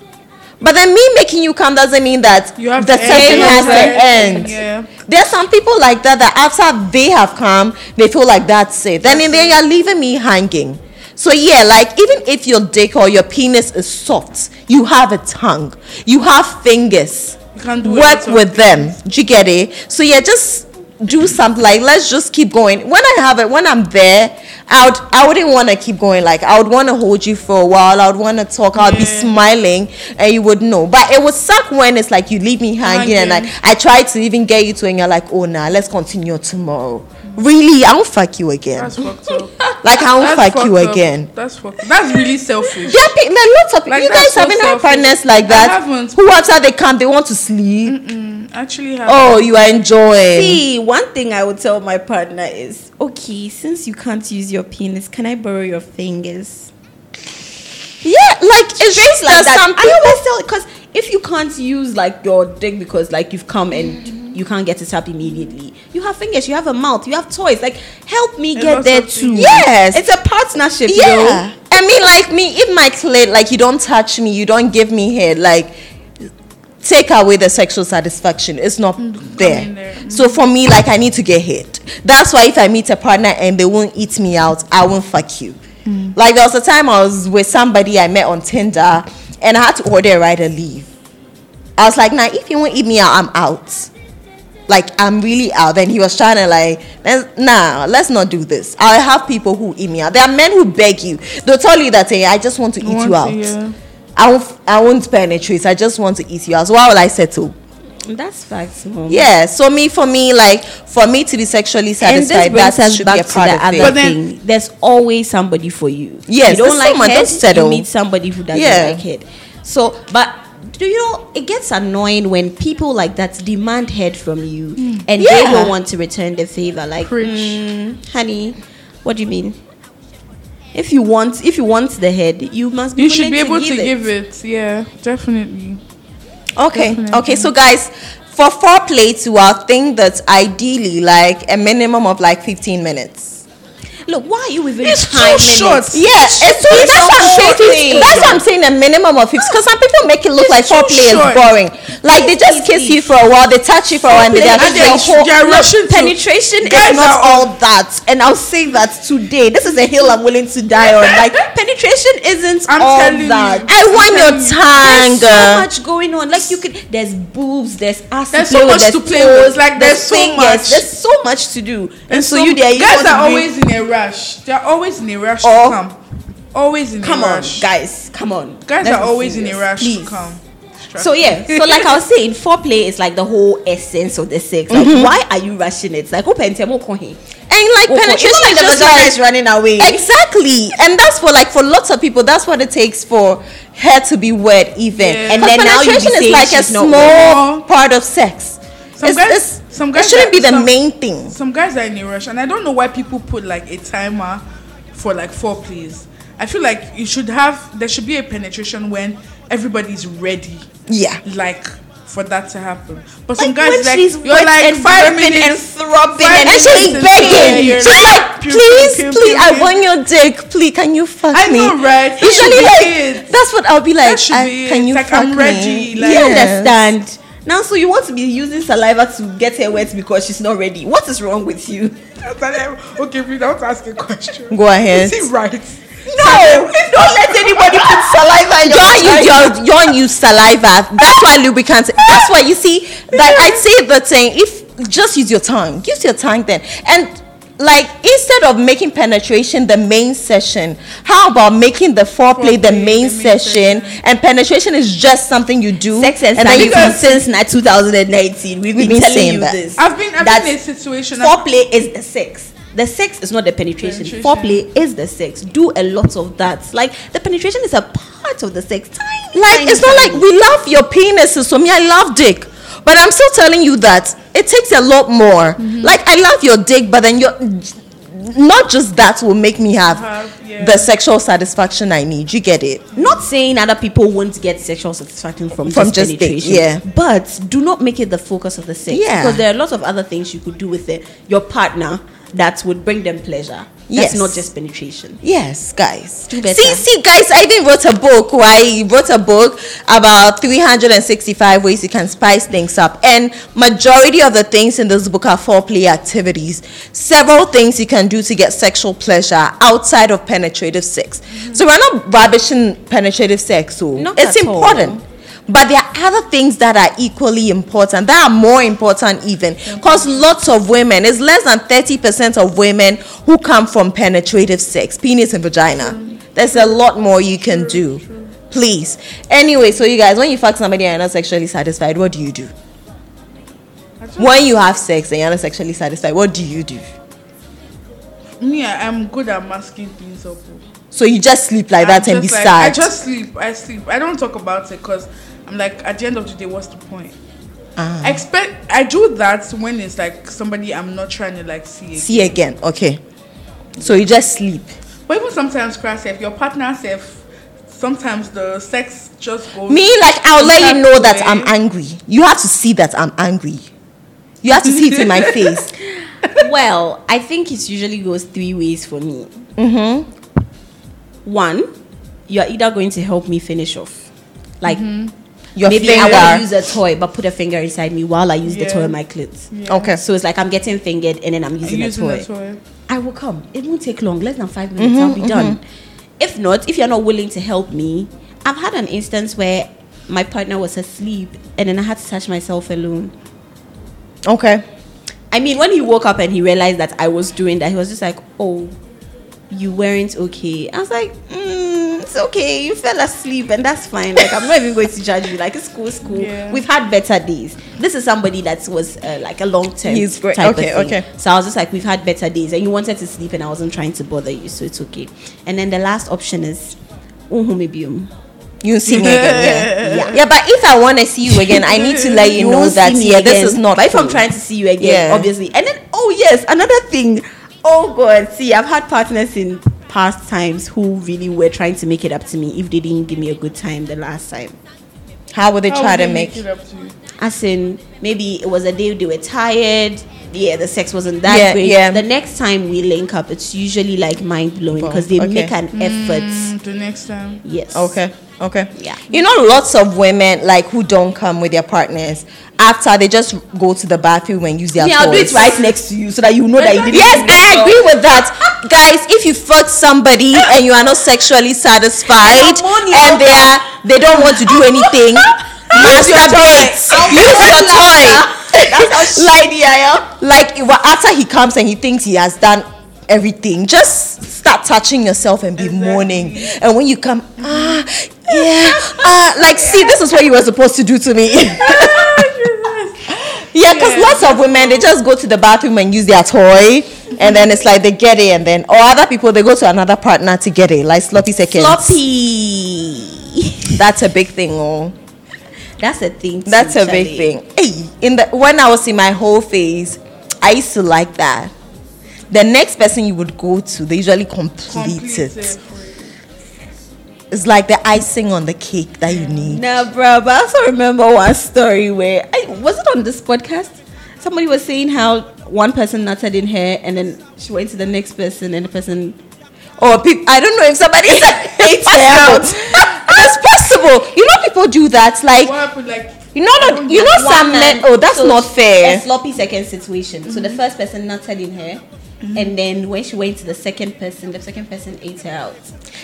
But then me making you come doesn't mean that the session has to end.
Yeah.
There's some people like that that after they have come, they feel like that's it. Then in there you're leaving me hanging. So yeah, like even if your dick or your penis is soft, you have a tongue, you have fingers.
You can do
Work with them. Do you get it? So yeah, just do something like let's just keep going. When I have it, when I'm there, I would I wouldn't want to keep going. Like I would want to hold you for a while. I would want to talk. I would be smiling, and you would know. But it would suck when it's like you leave me hanging, and like I try to even get you to, and you're like, oh nah, let's continue tomorrow. Really, I won't fuck you again.
That's fucked up.
like I won't fuck you
up.
again.
That's fucked. That's really selfish.
There are, pe- there are lots of
Like,
you guys
so
haven't had partners like
I
that
haven't.
who after they come they want to sleep.
Actually, have
Oh, you are enjoying.
See, one thing I would tell my partner is, okay, since you can't use your penis, can I borrow your fingers?
Yeah, like it's just
like
like
that.
some
I
people.
always tell because if you can't use like your dick because like you've come and mm. You can't get it up immediately, you have fingers, you have a mouth, you have toys. Like help me
There's
get there too.
Yes.
it's a partnership.
Yeah.
yo.
I mean, like me, if my clit, like you don't touch me, you don't give me head, like take away the sexual satisfaction. It's not there.
in there.
So for me, like I need to get hit. That's why if I meet a partner and they won't eat me out, I won't fuck you. Like there was a time I was with somebody I met on Tinder and I had to order a ride and leave. I was like, nah, if you won't eat me out, I'm out. Like I'm really out. Then he was trying to like, "Let's- nah, let's not do this. I have people who eat me out. There are men who beg you. They'll tell you that, hey, I just want to eat
want
you
to,
out.
yeah.
I won't, I won't penetrate. I just want to eat you out. So why will I settle?
That's facts, mom.
Yeah. So me, for me, like for me to be sexually satisfied,
this
that should be a
back to
part
the
of
other
it.
But then-
thing. There's always somebody for you.
Yes,
you don't like
someone,
head,
don't settle.
You meet somebody who doesn't
Yeah.
like it. So, but do you know it gets annoying when people like that demand head from you and they don't want to return the favor? Like, "Mm, honey, what do you mean? If you want, if you want the head, you must be.
You should be able to,
give it.
give it. Yeah, definitely.
Okay.
Definitely.
Okay. So guys, for foreplay to our thing that's ideally like a minimum of like 15 minutes.
Look, why are you even
It's too
timing
short.
it?
Yeah, it's so
It's
that's what I'm saying. That's what I'm saying. A minimum of 50. Because some people make it look like
It's too
foreplay is boring. Like they just kiss you for a while, they touch you for a while, and they are
is
just
a whole-
They're rushing to-
penetration is not all that, and I'll say that today. This is a hill I'm willing to die on. Like penetration isn't
I'm
all
telling you.
that.
I want your tongue.
There's so
uh,
much going on. Like you could, there's boobs, there's ass.
There's so much to play with. Like, there's so
fingers,
much.
There's so much to do, and so, you there. You
guys are always in a rush. They're always in a rush
Oh.
to come. Always in a rush.
come on, guys. Come on,
Guys
Let's
are
be
always in a rush
please.
to come. Trust
So
me.
yeah, so like I was saying, foreplay is like the whole essence of the sex. Like,
Mm-hmm.
why are you rushing it? Like, open temo kohe.
and like penetration
It's
is
like the
just
vagina
like
is running away.
Exactly, and that's for like for lots of people. That's what it takes for her to be wet, even.
Yeah.
And
'Cause
then now you be
penetration is
saying
like a
she's not
small
wet.
part of sex.
Some
It's-
guys-
it's-
some
it
guys
shouldn't
are-
be the
some-
main thing.
Some guys are in a rush, and I don't know why people put like a timer for like foreplays. I feel like you should have there should be a penetration when everybody's ready,
Yeah.
like for that to happen. But some guys like you're like five minutes
and throbbing and
And she's begging.
in,
She's like, please, please, I want your dick. Please, can you fuck
I
me?
know, right?
Usually, like, that's what I'll be like. I-
be
can
it.
you
Like,
fuck
I'm
me?
ready, like-
You understand? Now, so you want to be using saliva to get her wet because she's not ready. What is wrong with you?
okay, please, I want to ask a question.
Go ahead.
Is it right?
No, don't let anybody put saliva in your
Don't use
vagina.
your don't use saliva. That's why lubricants. That's why you see that I say the thing. If just use your tongue, use your tongue then, and like instead of making penetration the main session, how about making the foreplay, the main,
the main
session,
session.
and penetration is just something you do,
Sex and,
and then you can
since 2019. We've been,
been
telling
saying
you
that.
this.
I've been I've
That's-
been in a situation. I've-
Foreplay is the sex. The sex is not the penetration.
Penetration.
Foreplay is the sex. Do a lot of that. Like the penetration is a part of the sex. Tiny,
like
tiny,
it's not
tiny.
like we love your penises so me i love dick but i'm still telling you that it takes a lot more
Mm-hmm.
like i love your dick but then you're not just that will make me have
Have, yeah.
the sexual satisfaction i need you get it
not saying other people won't get sexual satisfaction from,
From
just,
just dick, yeah.
But do not make it the focus of the sex
Yeah.
because there are lots of other things you could do with it. Your partner, that would bring them pleasure.
Yes.
That's not just penetration.
Yes, guys.
Do better.
See, see, guys, I even wrote a book. Why wrote a book about 365 ways you can spice things up, and majority of the things in this book are foreplay activities. Several things you can do to get sexual pleasure outside of penetrative sex. Mm-hmm. So we're not rubbishing penetrative sex. So
Not
it's
at all.
But there are other things that are equally important, that are more important even. Mm-hmm. Because lots of women, it's less than 30% of women who come from penetrative sex, penis and vagina. Mm-hmm. There's a lot more you can do. Please. Anyway, so you guys, when you fuck somebody and you're not sexually satisfied, what do you do? When you have sex and you're not sexually satisfied, what do you do?
me, I'm good at masking things up. Oh.
So you just sleep like that
I'm
and be
like- I just sleep. I sleep. I don't talk about it because I'm like, at the end of the day, what's the point?
Ah.
I expect I do that when it's like somebody I'm not trying to like see. again.
See again. Okay. So you just sleep.
But even sometimes, crash if your partner self, sometimes the sex just goes.
Me, like, I'll let you know that. I'm angry. You have to see that I'm angry. You have to see it in my face.
well, I think it usually goes three ways for me.
Mm-hmm.
One, you're either going to help me finish off, like
Your
maybe
finger.
I want to use a toy, but put a finger inside me while I use the toy on my clit.
Yeah.
Okay.
So it's like I'm getting fingered and then I'm using,
using
a
the
toy.
toy.
I will come. It won't take long, less than five minutes. Mm-hmm, I'll be mm-hmm. done. If not, if you're not willing to help me, I've had an instance where my partner was asleep and then I had to touch myself alone.
Okay.
I mean, when he woke up and he realized that I was doing that, he was just like, "Oh, you weren't okay." I was like, mm, "It's okay. You fell asleep, and that's fine. Like, I'm not even going to judge you. Like, it's cool, it's cool.
Yeah.
We've had better days. This is somebody that was uh, like a long term.
He's great.
Type
Okay,
of thing.
okay.
So I was just like, "We've had better days, and you wanted to sleep, and I wasn't trying to bother you, so it's okay." And then the last option is, "Oh, maybe um,
You see me again. Yeah.
Yeah.
Yeah, but if I want to see you again, I need to let you, know that yeah, this is not.
But if I'm trying to see you again,
Yeah.
obviously, and then oh yes, another thing. Oh god, see, I've had partners in past times who really were trying to make it up to me if they didn't give me a good time the last time.
how would they
How
try
would
to
they
make?
it up to you?
As in, maybe it was a day they were tired. Yeah, the sex wasn't that
Yeah,
great.
yeah.
The next time we link up, it's usually like mind blowing because they
Okay.
make an effort.
Mm, the next time.
Yes.
Okay. Okay.
Yeah.
You know, lots of women like who don't come with their partners after they just go to the bathroom and use their
Yeah, I'll do it right next to you so that you know that you didn't.
Yes, I agree with that. Guys, if you fuck somebody and you are not sexually satisfied
Come on, you
and they are they don't want to do anything, masturbate. Use your toy.
That's how
like,
shady I am.
like after he comes and he thinks he has done everything, just start touching yourself and be moaning. And when you come, ah, yeah, ah, like see, this is what you were supposed to do to me. Yeah, because
Yeah.
lots of women they just go to the bathroom and use their toy, and then it's like they get it, and then or other people they go to another partner to get it, like sloppy seconds.
Sloppy.
That's a big thing. Oh,
That's a thing. too,
that's a
Charlie.
big thing. Hey, in the when I was in my whole phase, I used to like that. The next person you would go to, they usually complete,
Complete
it.
it.
It's like the icing on the cake that you need.
Nah, bro, but I also remember one story where I was it on this podcast. Somebody was saying how one person nutted in her, and then she went to the next person, and the person
Or people, I don't know if somebody said it's
out.
possible. it's possible. You know, people do that. Like
What happened? Like
you know, not, oh, you know, some men. Oh, that's
so
not
A
fair.
sloppy second situation. So the mm-hmm. first person nutted in her, Mm-hmm. and then when she went to the second person, the second person ate her out.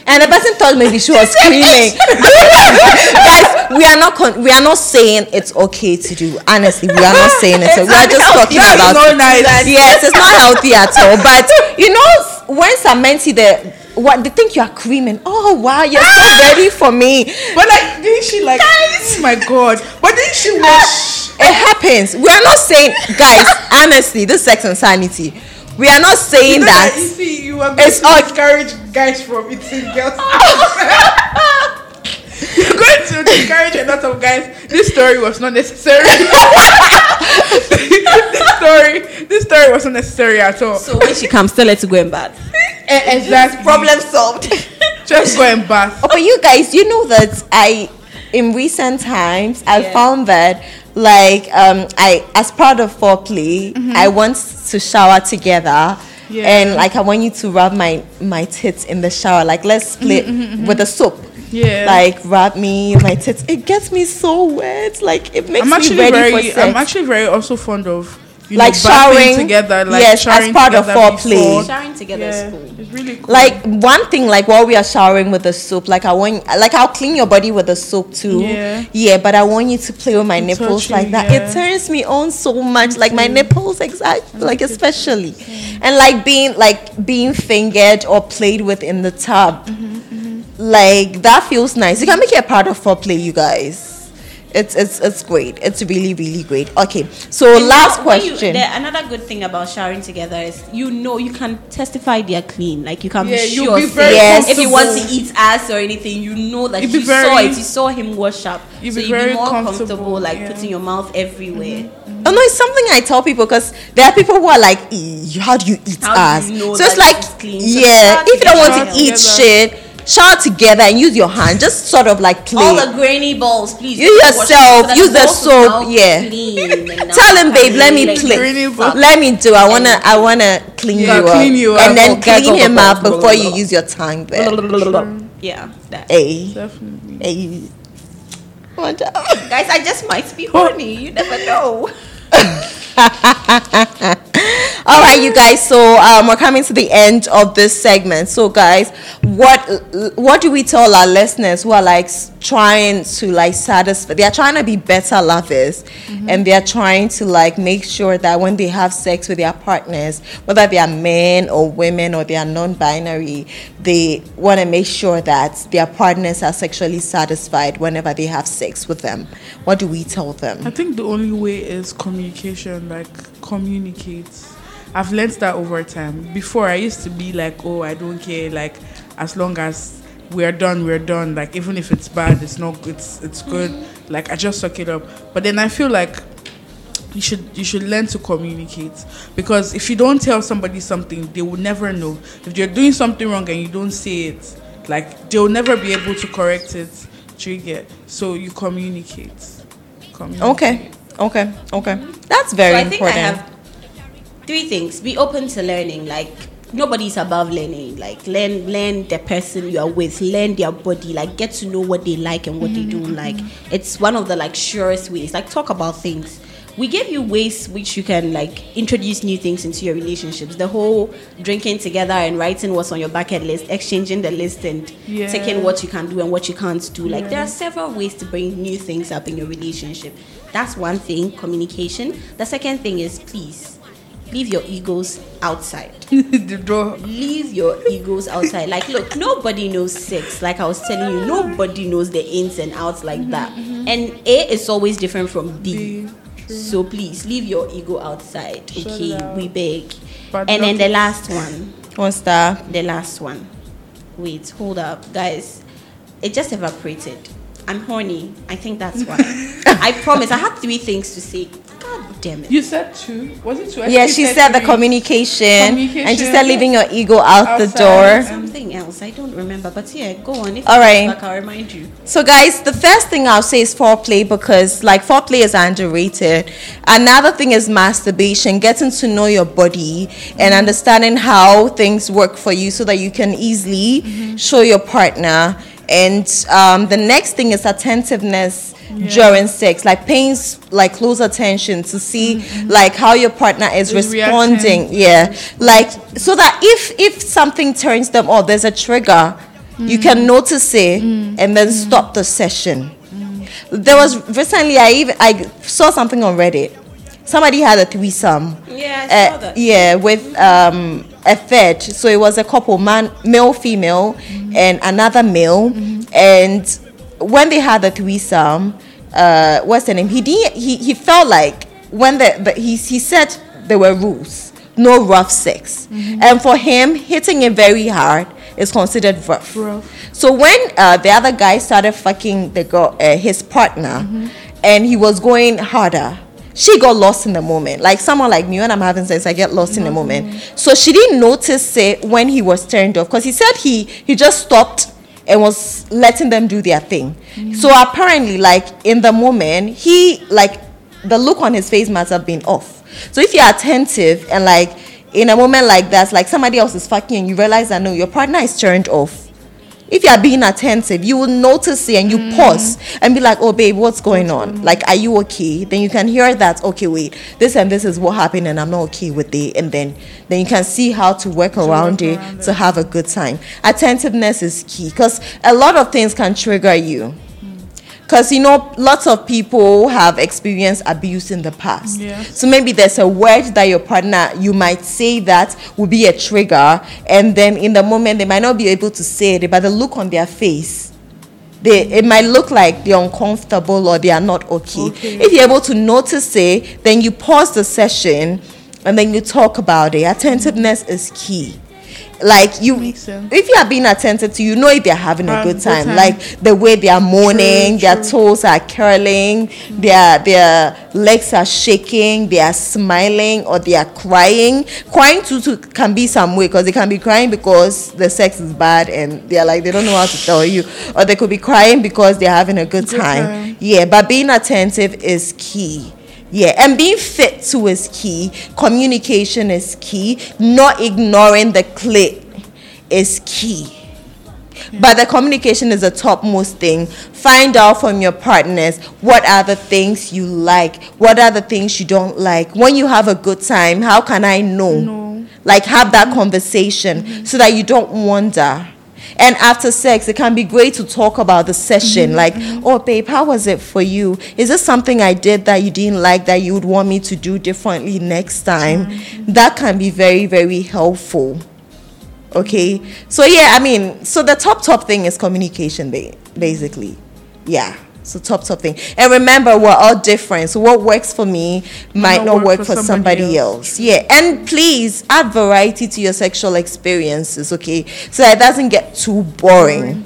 And the person thought maybe she was screaming. Guys, we are not con- we are not saying it's okay to do. Honestly, we are not saying it. We are just talking about.
not nice.
Yes, it's not healthy at all. But you know, when some men see the what they think you are creaming. Oh wow, you're so ah! ready for me.
But like, didn't she like? Oh my god! But didn't she wash? Ah!
It happens. We are not saying, guys. honestly, this sex and sanity. We are not saying
You know
that.
You see, you are going
It's
to
all-
discourage guys from eating girls. You're going to discourage a lot of guys. This story was not necessary. this story, this story was not necessary at all.
So when she comes, tell her to go and bath.
Eh, exactly.
Problem solved.
Just go and bath.
Oh, but you guys, you know that I, in recent times, I
Yeah.
found that like um I as part of foreplay,
Mm-hmm.
I want to shower together,
Yeah.
and like I want you to rub my my tits in the shower. Like let's split with the soap.
Mm-hmm, Yeah.
Like rub me my tits. It gets me so wet. Like it makes
I'm
me ready
very,
for sex.
I'm actually very also fond of you
Like
know,
showering,
together, like
yes, as part of
together
foreplay.
before.
Showering together
Yeah,
is cool.
it's really cool.
like one thing like while we are showering with the soap like i want like i'll clean your body with the soap too
Yeah.
yeah but i want you to play with my
And
nipples
touch
like that
yeah.
it turns me on so much like my nipples exactly like especially and like being like being fingered or played with in the tub
Mm-hmm,
like that feels nice you can make it a part of foreplay you guys it's it's it's great it's really really great okay so
And
last
when you-
question
another good thing about showering together is you know you can testify they're clean. Like you can
Yeah,
be sure.
be very
Yes.
If you want to eat ass or anything, you know that
You'd
you
be
saw it. You saw him wash up.
You'd
so you'd be more
comfortable,
comfortable, like
yeah.
putting your mouth everywhere.
Oh no, it's something I tell people because there are people who are like, "Eh, "How do you eat
How
ass?"
you know
so it's like,
it's clean? So
yeah,
shower
if you don't want to eat
Shower
shit, shower together and use your hand. Just sort of like play.
All the grainy balls, please.
You
wash
yourself,
so
use the
balls
soap, yeah.
clean and not
Tell him, babe, let me
like
play.
grainy
fuck.
balls.
Let me do. I wanna, I wanna clean
Yeah,
you up,
clean you up.
and then
oh,
clean
go, go,
him
go,
up before you use your tongue. There.
Yeah, that.
Hey,
Definitely.
hey. Watch out.
Guys, I just might be horny. You never know.
All right, you guys. So um, we're coming to the end of this segment. So, guys, what what do we tell our listeners who are like trying to like satisfy? They are trying to be better lovers, mm-hmm. and they are trying to like make sure that when they have sex with their partners, whether they are men or women or they are non-binary, they want to make sure that their partners are sexually satisfied whenever they have sex with them. What do we tell them?
I think the only way is communication, like communicate. I've learned that over time. Before I used to be like, oh, I don't care, like as long as we're done, we're done. Like even if it's bad, it's not it's it's good. Like I just suck it up. But then I feel like you should you should learn to communicate because if you don't tell somebody something, they will never know. If you're doing something wrong and you don't say it, like they'll never be able to correct it. Do you get? So you communicate. communicate.
Okay, okay, okay. That's very
so I think
important.
I have three things. Be open to learning. Like nobody's above learning. Like learn learn the person you are with, learn their body, like get to know what they like and what they don't mm-hmm. like. It's one of the like surest ways. Like talk about things. We give you ways which you can like introduce new things into your relationships. The whole drinking together and writing what's on your bucket list, exchanging the list and
Yeah.
taking what you can do and what you can't do. Like there are several ways to bring new things up in your relationship. That's one thing, communication. The second thing is please leave your egos outside.
the door.
Leave your egos outside. Like, look, nobody knows sex. Like I was telling you, nobody knows the ins and outs like mm-hmm, that. Mm-hmm. And A is always different from B.
B,
So please leave your ego outside.
Shut
Okay,
out.
we beg.
But
and then the last one
What's that?
the last one. Wait, hold up, guys. It just evaporated. I'm horny. I think that's why. I promise. I had three things to say. God damn it.
You said two. Was it two? I
Yeah, she
you
said the
three.
communication, and she said leaving your ego out the door.
Something else. I don't remember. But yeah, go on. If
All right.
Back, I'll remind you.
So, guys, the first thing I'll say is foreplay because, like, foreplay is underrated. Another thing is masturbation, getting to know your body and understanding how things work for you so that you can easily mm-hmm. show your partner. And um, the next thing is attentiveness during sex, like paying like close attention to see like how your partner is
Is
responding.
reacting.
Yeah, like so that if if something turns them off, there's a trigger. You can notice it and then stop the session. There was recently I even I saw something on Reddit. Somebody had a threesome.
Yeah, I saw
Uh,
that.
yeah, with um, a third. So it was a couple, man, male, female, and another male. And when they had the threesome, uh, what's the name? He didn't. He, he felt like when the, the he he said there were rules, no rough sex, and for him hitting it very hard is considered rough.
Rough.
So when uh, the other guy started fucking the girl, uh, his partner, and he was going harder, she got lost in the moment. Like someone like me, when I'm having sex, I get lost in the mm-hmm. moment. So she didn't notice it when he was turned off because he said he he just stopped and was letting them do their thing. Mm-hmm. So apparently, like in the moment, he like the look on his face must have been off. So if you're attentive and like in a moment like that, like somebody else is fucking and you realize that no, your partner is turned off. If you are being attentive, you will notice it and you mm. pause and be like, "Oh, babe, what's going on? Like, are you okay?" Then you can hear that. Okay, wait, this and this is what happened, and I'm not okay with it. And then, then you can see how to work around it
around
to
it.
have a good time. Attentiveness is key because a lot of things can trigger you. Because you know, lots of people have experienced abuse in the past.
Yes.
So maybe there's a word that your partner you might say that will be a trigger, and then in the moment they might not be able to say it, but the look on their face, they it might look like they're uncomfortable or they are not okay.
Okay.
If you're able to notice it, then you pause the session and then you talk about it. Attentiveness is key. Like you, if you are being attentive to, you know if they're having a
Um,
good
good
time.
time.
Like the way they are moaning,
True,
their
true.
toes are curling, their their legs are shaking, they are smiling or they are crying. Crying too, too can be some way because they can be crying because the sex is bad and they're like they don't know how to tell you, or they could be crying because they're having a good,
Good
time.
time.
Yeah, but being attentive is key. Yeah, and being fit too is key. Communication is key. Not ignoring the clit is key. But the communication is the topmost thing. Find out from your partners what are the things you like, what are the things you don't like. When you have a good time, how can I know?
No.
Like have that conversation so that you don't wonder. And after sex, it can be great to talk about the session. Mm-hmm. Like, oh, babe, how was it for you? Is this something I did that you didn't like that you would want me to do differently next time? Mm-hmm. That can be very, very helpful. Okay. So yeah, I mean, so the top top thing is communication, ba- basically. Yeah. So top top thing. And remember, we're all different. So what works for me might not, work, for, somebody, else. Yeah. And please add variety to your sexual experiences. Okay. So that it doesn't get too boring.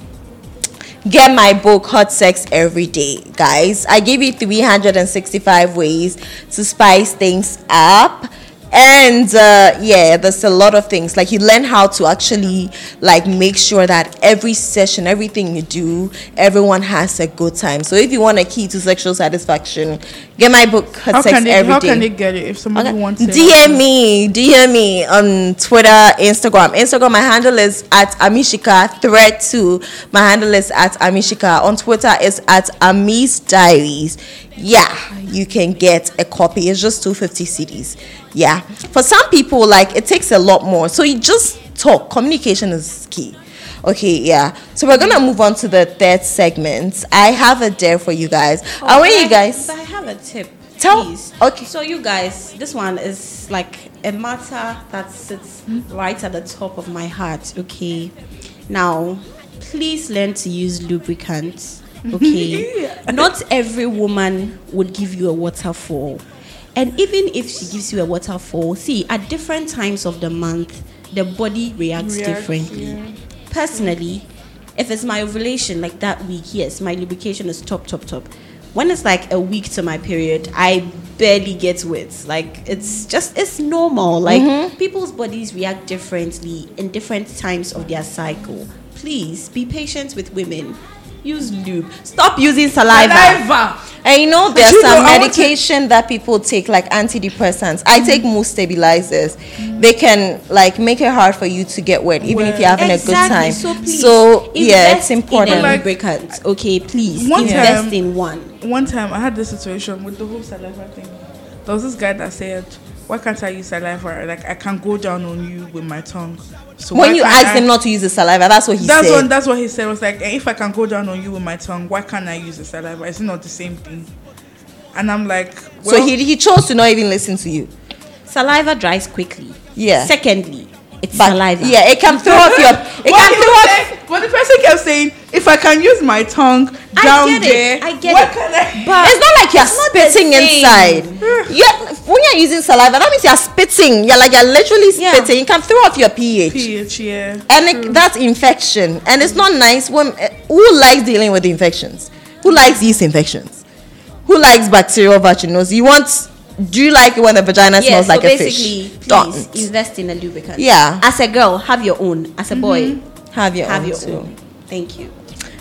Get my book, Hot Sex Every Day, guys. I give you 365 ways to spice things up. And uh, yeah, there's a lot of things. Like you learn how to actually like make sure that every session, everything you do, everyone has a good time. So if you want a key to sexual satisfaction, get my book, Hot
How
Sex
can they?
Every
How
Day.
can they get it if somebody
Okay.
wants it?
DM me, DM me on Twitter, Instagram. Instagram, my handle is at Amishika. Thread two, my handle is at Amishika. On Twitter is at Amis Diaries. Yeah, you can get a copy. It's just 250 cedis. Yeah. For some people, like it takes a lot more. So you just talk. Communication is key. Okay, yeah. So we're gonna move on to the third segment. I have a dare for you guys. Oh, I want you guys.
I have a tip.
Tell-
please.
okay.
So you guys, this one is like a matter that sits right at the top of my heart. Okay. Now, please learn to use lubricants. Okay. Not every woman would give you a waterfall. And even if she gives you a waterfall, see, at different times of the month, the body reacts,
Reacts,
differently.
yeah.
Personally, if it's my ovulation like that week, yes, my lubrication is top, top, top. When it's like a week to my period, I barely get wet. Like it's just it's normal. Like mm-hmm. people's bodies react differently in different times of their cycle. Please be patient with women. Use lube. Stop using saliva.
Saliva.
And you know, there's
you
some
know, want to-
medication that people take, like antidepressants. I take mood stabilizers. They can like make it hard for you to get wet, even if you're having a good time.
So please,
So, yeah, it's important.
In
Like-
okay? Please
One
invest
time-
in one.
One time I had this situation with the whole saliva thing. There was this guy that said, "Why can't I use saliva? Like I can go down on you with my tongue." So
when you
can't
ask
I-
him not to use the saliva, that's what he
that's
said.
what that's what he said. Was like, "Eh, if I can go down on you with my tongue, why can't I use the saliva? It's not the same thing. And I'm like, well,
so he, he chose to not even listen to you.
Saliva dries quickly.
Yeah.
Secondly, it's
But
saliva.
yeah, it can throw off your. It
But
can throw
was
off.
saying- but the person kept saying, if I can use my tongue down
I
down
get it, I get
why
it.
Can I?
But
It's not like you're
it's not the
spitting inside. Yeah, when you're using saliva, that means you're spitting. You're like you're literally
Yeah.
spitting. You can throw off your pH.
pH, yeah.
and it, that's infection and it's not nice when eh, who likes dealing with infections who likes yeast infections who likes bacterial vaginosis you want do you like it when the vagina
Yeah,
smells
so
like a
basically,
fish
please
don't
invest in a lubricant.
Yeah.
As a girl, have your own. As a boy,
have your
have
own
your
too.
own. Thank you.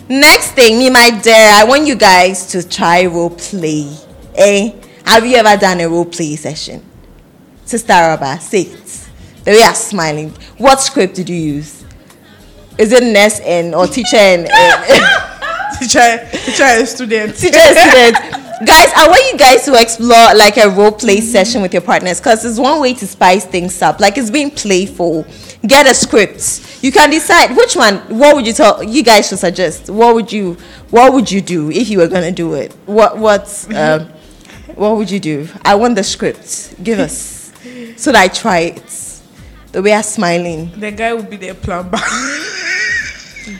next thing me my dare i want you guys to try role play eh have you ever done a role play session sister Araba, say it The way you're smiling. What script did you use? Is it nurse and or teacher and, and
teacher, teacher and student.
teacher and student? Guys, I want you guys to explore like a role play session with your partners because it's one way to spice things up. Like it's being playful. Get a script. You can decide which one. What would you tell? You guys should suggest. What would you? What would you do if you were gonna do it? What? What? Um, what would you do? I want the script. Give us so that I try it. The way I'm smiling.
The guy will be the plumber.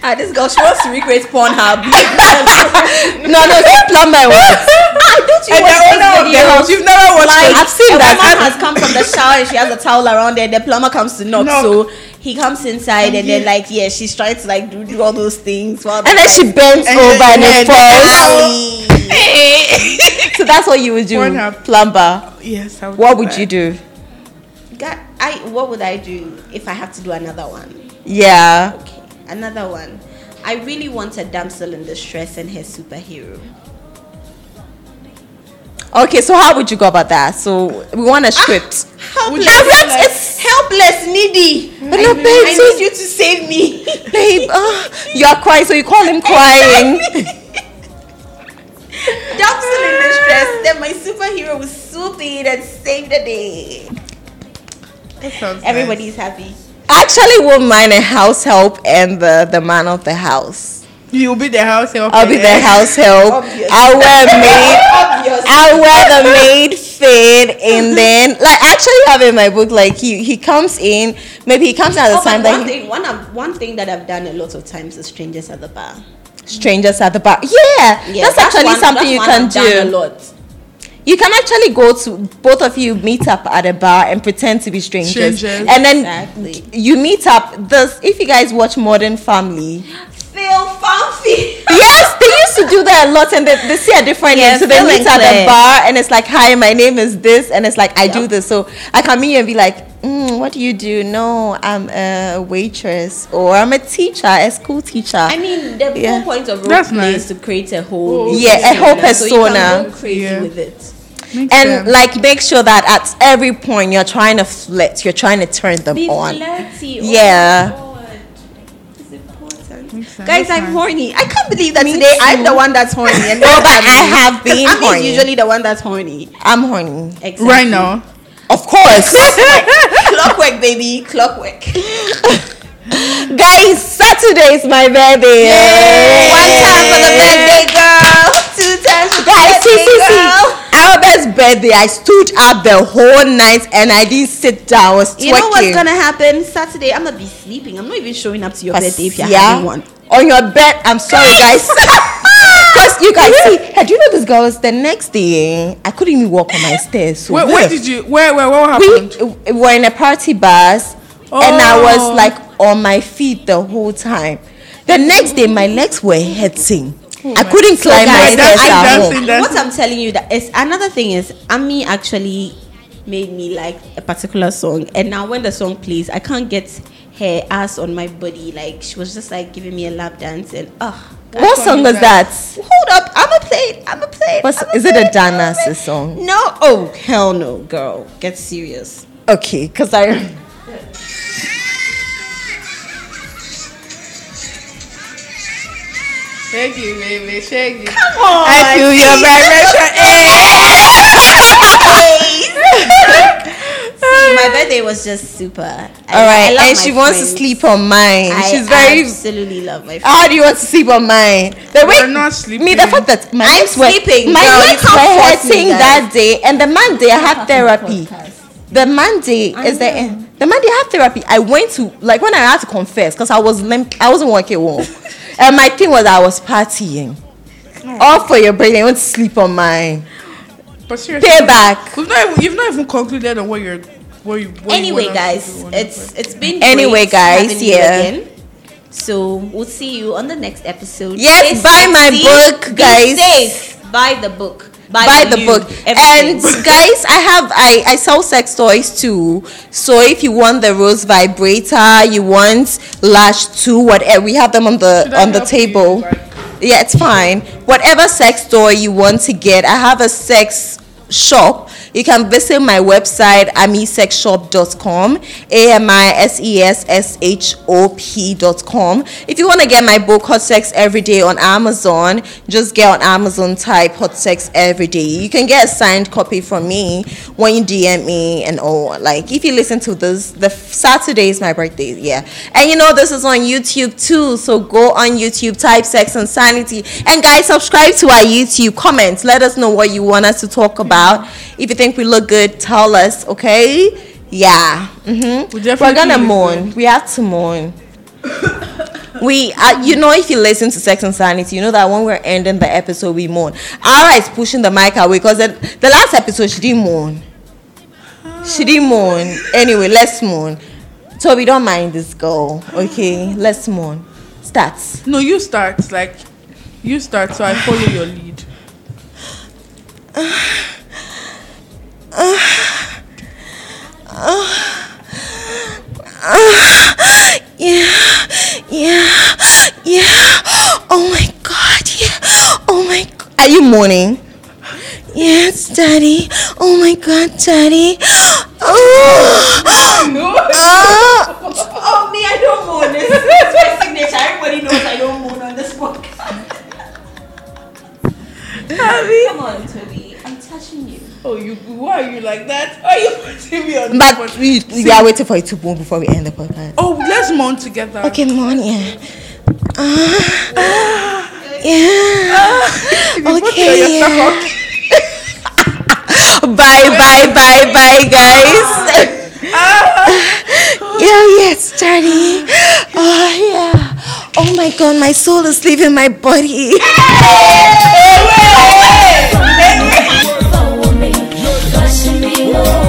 Ah, this girl, she wants to recreate Pornhub.
No, no, see plumber what?
ah, don't you
and the
watch
owner of the house. You've never watched
Like.
I've seen
a
that.
woman has come from the shower and she has a towel around there. The plumber comes to knock,
Knock.
so he comes inside and then like yeah, she's trying to like do, do all those things. While
And then she bends
And
over and it falls. So that's what you would do,
Pornhub.
plumber.
Yes. I would
What would
that.
you do?
God, I what would I do if I have to do another one?
Yeah.
Okay, another one. I really want a damsel in distress and her superhero.
Okay, so how would you go about that? So we want a script.
Helpless,
Helpless,
it's helpless, needy.
But no,
I, I
baby.
need you to save me.
Babe, uh, you are crying, so you call him crying.
damsel in distress. Then my superhero will swoop in and save the day.
That sounds
Everybody's happy.
I actually won't mind a house help and the, the man of the house.
You'll be the house help.
I'll be the house help.
Obvious.
I'll wear maid.
Obvious.
I'll wear the maid fit and then like I actually have in my book like he he comes in maybe he comes in at the
Oh,
time
but
that
one
he,
thing, one of, one thing that I've done a lot of times is strangers at the bar.
strangers at the bar. Yeah,
Yeah,
that's, actually
one-
something
that's
you
one
can
I've done
do.
a lot.
You can actually go to both of you meet up at a bar and pretend to be strangers,
Strangers.
and then
Exactly.
you meet up. This if you guys watch Modern Family,
Phil Fancy.
yes, they used to do that a lot, and they, they see a different
Yeah,
name. So they meet at
Claire.
a bar, and it's like, "Hi, my name is this," and it's like, "I do this." So I come in you and be like, mm, "What do you do?" No, I'm a waitress, or I'm a teacher, a school teacher.
I mean, the
Yeah.
whole point of role play
nice.
is to create a whole
Yeah, a whole
So you
persona.
can go crazy
Yeah.
with it.
Makes
and
sense.
like make sure that at every point you're trying to flirt, you're trying to turn them
Be
on.
flirty. Oh
Yeah.
my God. It's important.
Makes sense.
Guys, I'm
nice.
horny. I can't believe that
Me
today I'm the one that's horny. And
No,
not
but I
Ami.
have
'Cause
been
Ami is
horny.
usually the one that's horny.
I'm horny.
Exactly.
Right now.
Of course.
Clockwork, baby. Clockwork.
Guys, Saturday is my birthday.
One time for the birthday girl. Two times for the
Guys,
birthday
see, see.
girl.
Albert's birthday, I stood up the whole night and I didn't sit down. I was twerking.
You know what's gonna happen Saturday? I'm gonna be sleeping. I'm not even showing up to your birthday if you're
yeah,
having one.
on your bed. I'm sorry, guys. Because you guys see, hey, do you know this girl was the next day? I couldn't even walk on my stairs. So
Where, where did you? Where? Where? What
we
happened?
uh, were in a party bus and I
Oh.
was like on my feet the whole time. The next day, my legs were hurting. I couldn't climb my stairs at home.
What I'm telling you that is another thing is Ami actually made me like a particular song, and now when the song plays, I can't get her ass on my body. Like she was just like giving me a lap dance, and ah.
What song was that?
Hold up, I'ma play. I'ma play.
What's,
I'ma
is it
play
a
I'ma play
Dana's song?
No. Oh hell no, girl. Get serious.
Okay, because I.
Shake you, baby, shake you.
Come on.
I feel your vibration.
See, my birthday was just super. I,
All right,
I love
and
my
she wants to sleep on mine.
I
She's very.
absolutely love my friends.
How do you want to sleep on mine? The way
We're not sleeping.
me, the fact that my
I'm
legs were
sleeping,
my
girl. You
legs
can't
were hurting that day, and the Monday I had therapy. The Monday is the end. the Monday I had therapy. I went to like when I had to confess because I was limp, I wasn't working well, and my thing was I was partying. Hmm. All for your brain, I want to sleep on mine.
But seriously,
Payback.
We've not, even- you've not even concluded on what you're, what you. What
anyway,
you want us to
guys, it's
the
it's been
Anyway,
great
guys,
having you
yeah.
again. So we'll see you on the next episode.
Yes,
Stay
buy my
sexy,
book,
be
guys.
safe. Buy the book. Buy,
buy
the
the
new,
book
everything.
and guys i have i i sell sex toys too. So if you want the rose vibrator you want lash 2 whatever we have them on the
Should I
on the
help you,
table.
Like-
yeah it's fine. Whatever sex toy you want to get i have a sex shop, you can visit my website amisexshop.com, a m i s e s s h o p.com. If you want to get my book Hot Sex Every Day on Amazon, just get on Amazon type Hot Sex Every Day. You can get a signed copy from me when you DM me and all. Like if you listen to this, the Saturday is my birthday, yeah. And you know this is on YouTube too, so go on YouTube, type Sex and Sanity, and guys subscribe to our YouTube. Comment, let us know what you want us to talk about. If you think we look good, tell us, okay? Yeah. Mm-hmm.
We
We're gonna mourn. We have to mourn. We, uh, you know, if you listen to Sex and Sanity, you know that when we're ending the episode, we mourn. Ara is pushing the mic away because the, the last episode she didn't mourn. She didn't mourn. Anyway, let's mourn. So we don't mind this girl, okay? Let's mourn. Starts.
No, you start. Like, you start, so I follow your lead.
Yeah, yeah, yeah. Oh my God, yeah. Oh my. g- Are you mourning? Yes, Daddy. Oh my God, Daddy. Oh. Oh.
Oh, me, I don't mourn. This is my signature. Everybody knows I don't mourn on this podcast. Come on, Tobi. I'm touching you.
Oh, you. Why are you like that? Why are you putting me on?
But we, we are waiting for you to mourn before we end the podcast.
Oh, let's mourn together.
Okay, mourn, yeah. Uh, yeah. Okay, yeah. bye, bye, bye, bye, guys. yeah, yes, Daddy. Oh, yeah. Oh my God, my soul is leaving my body.
Oh, know.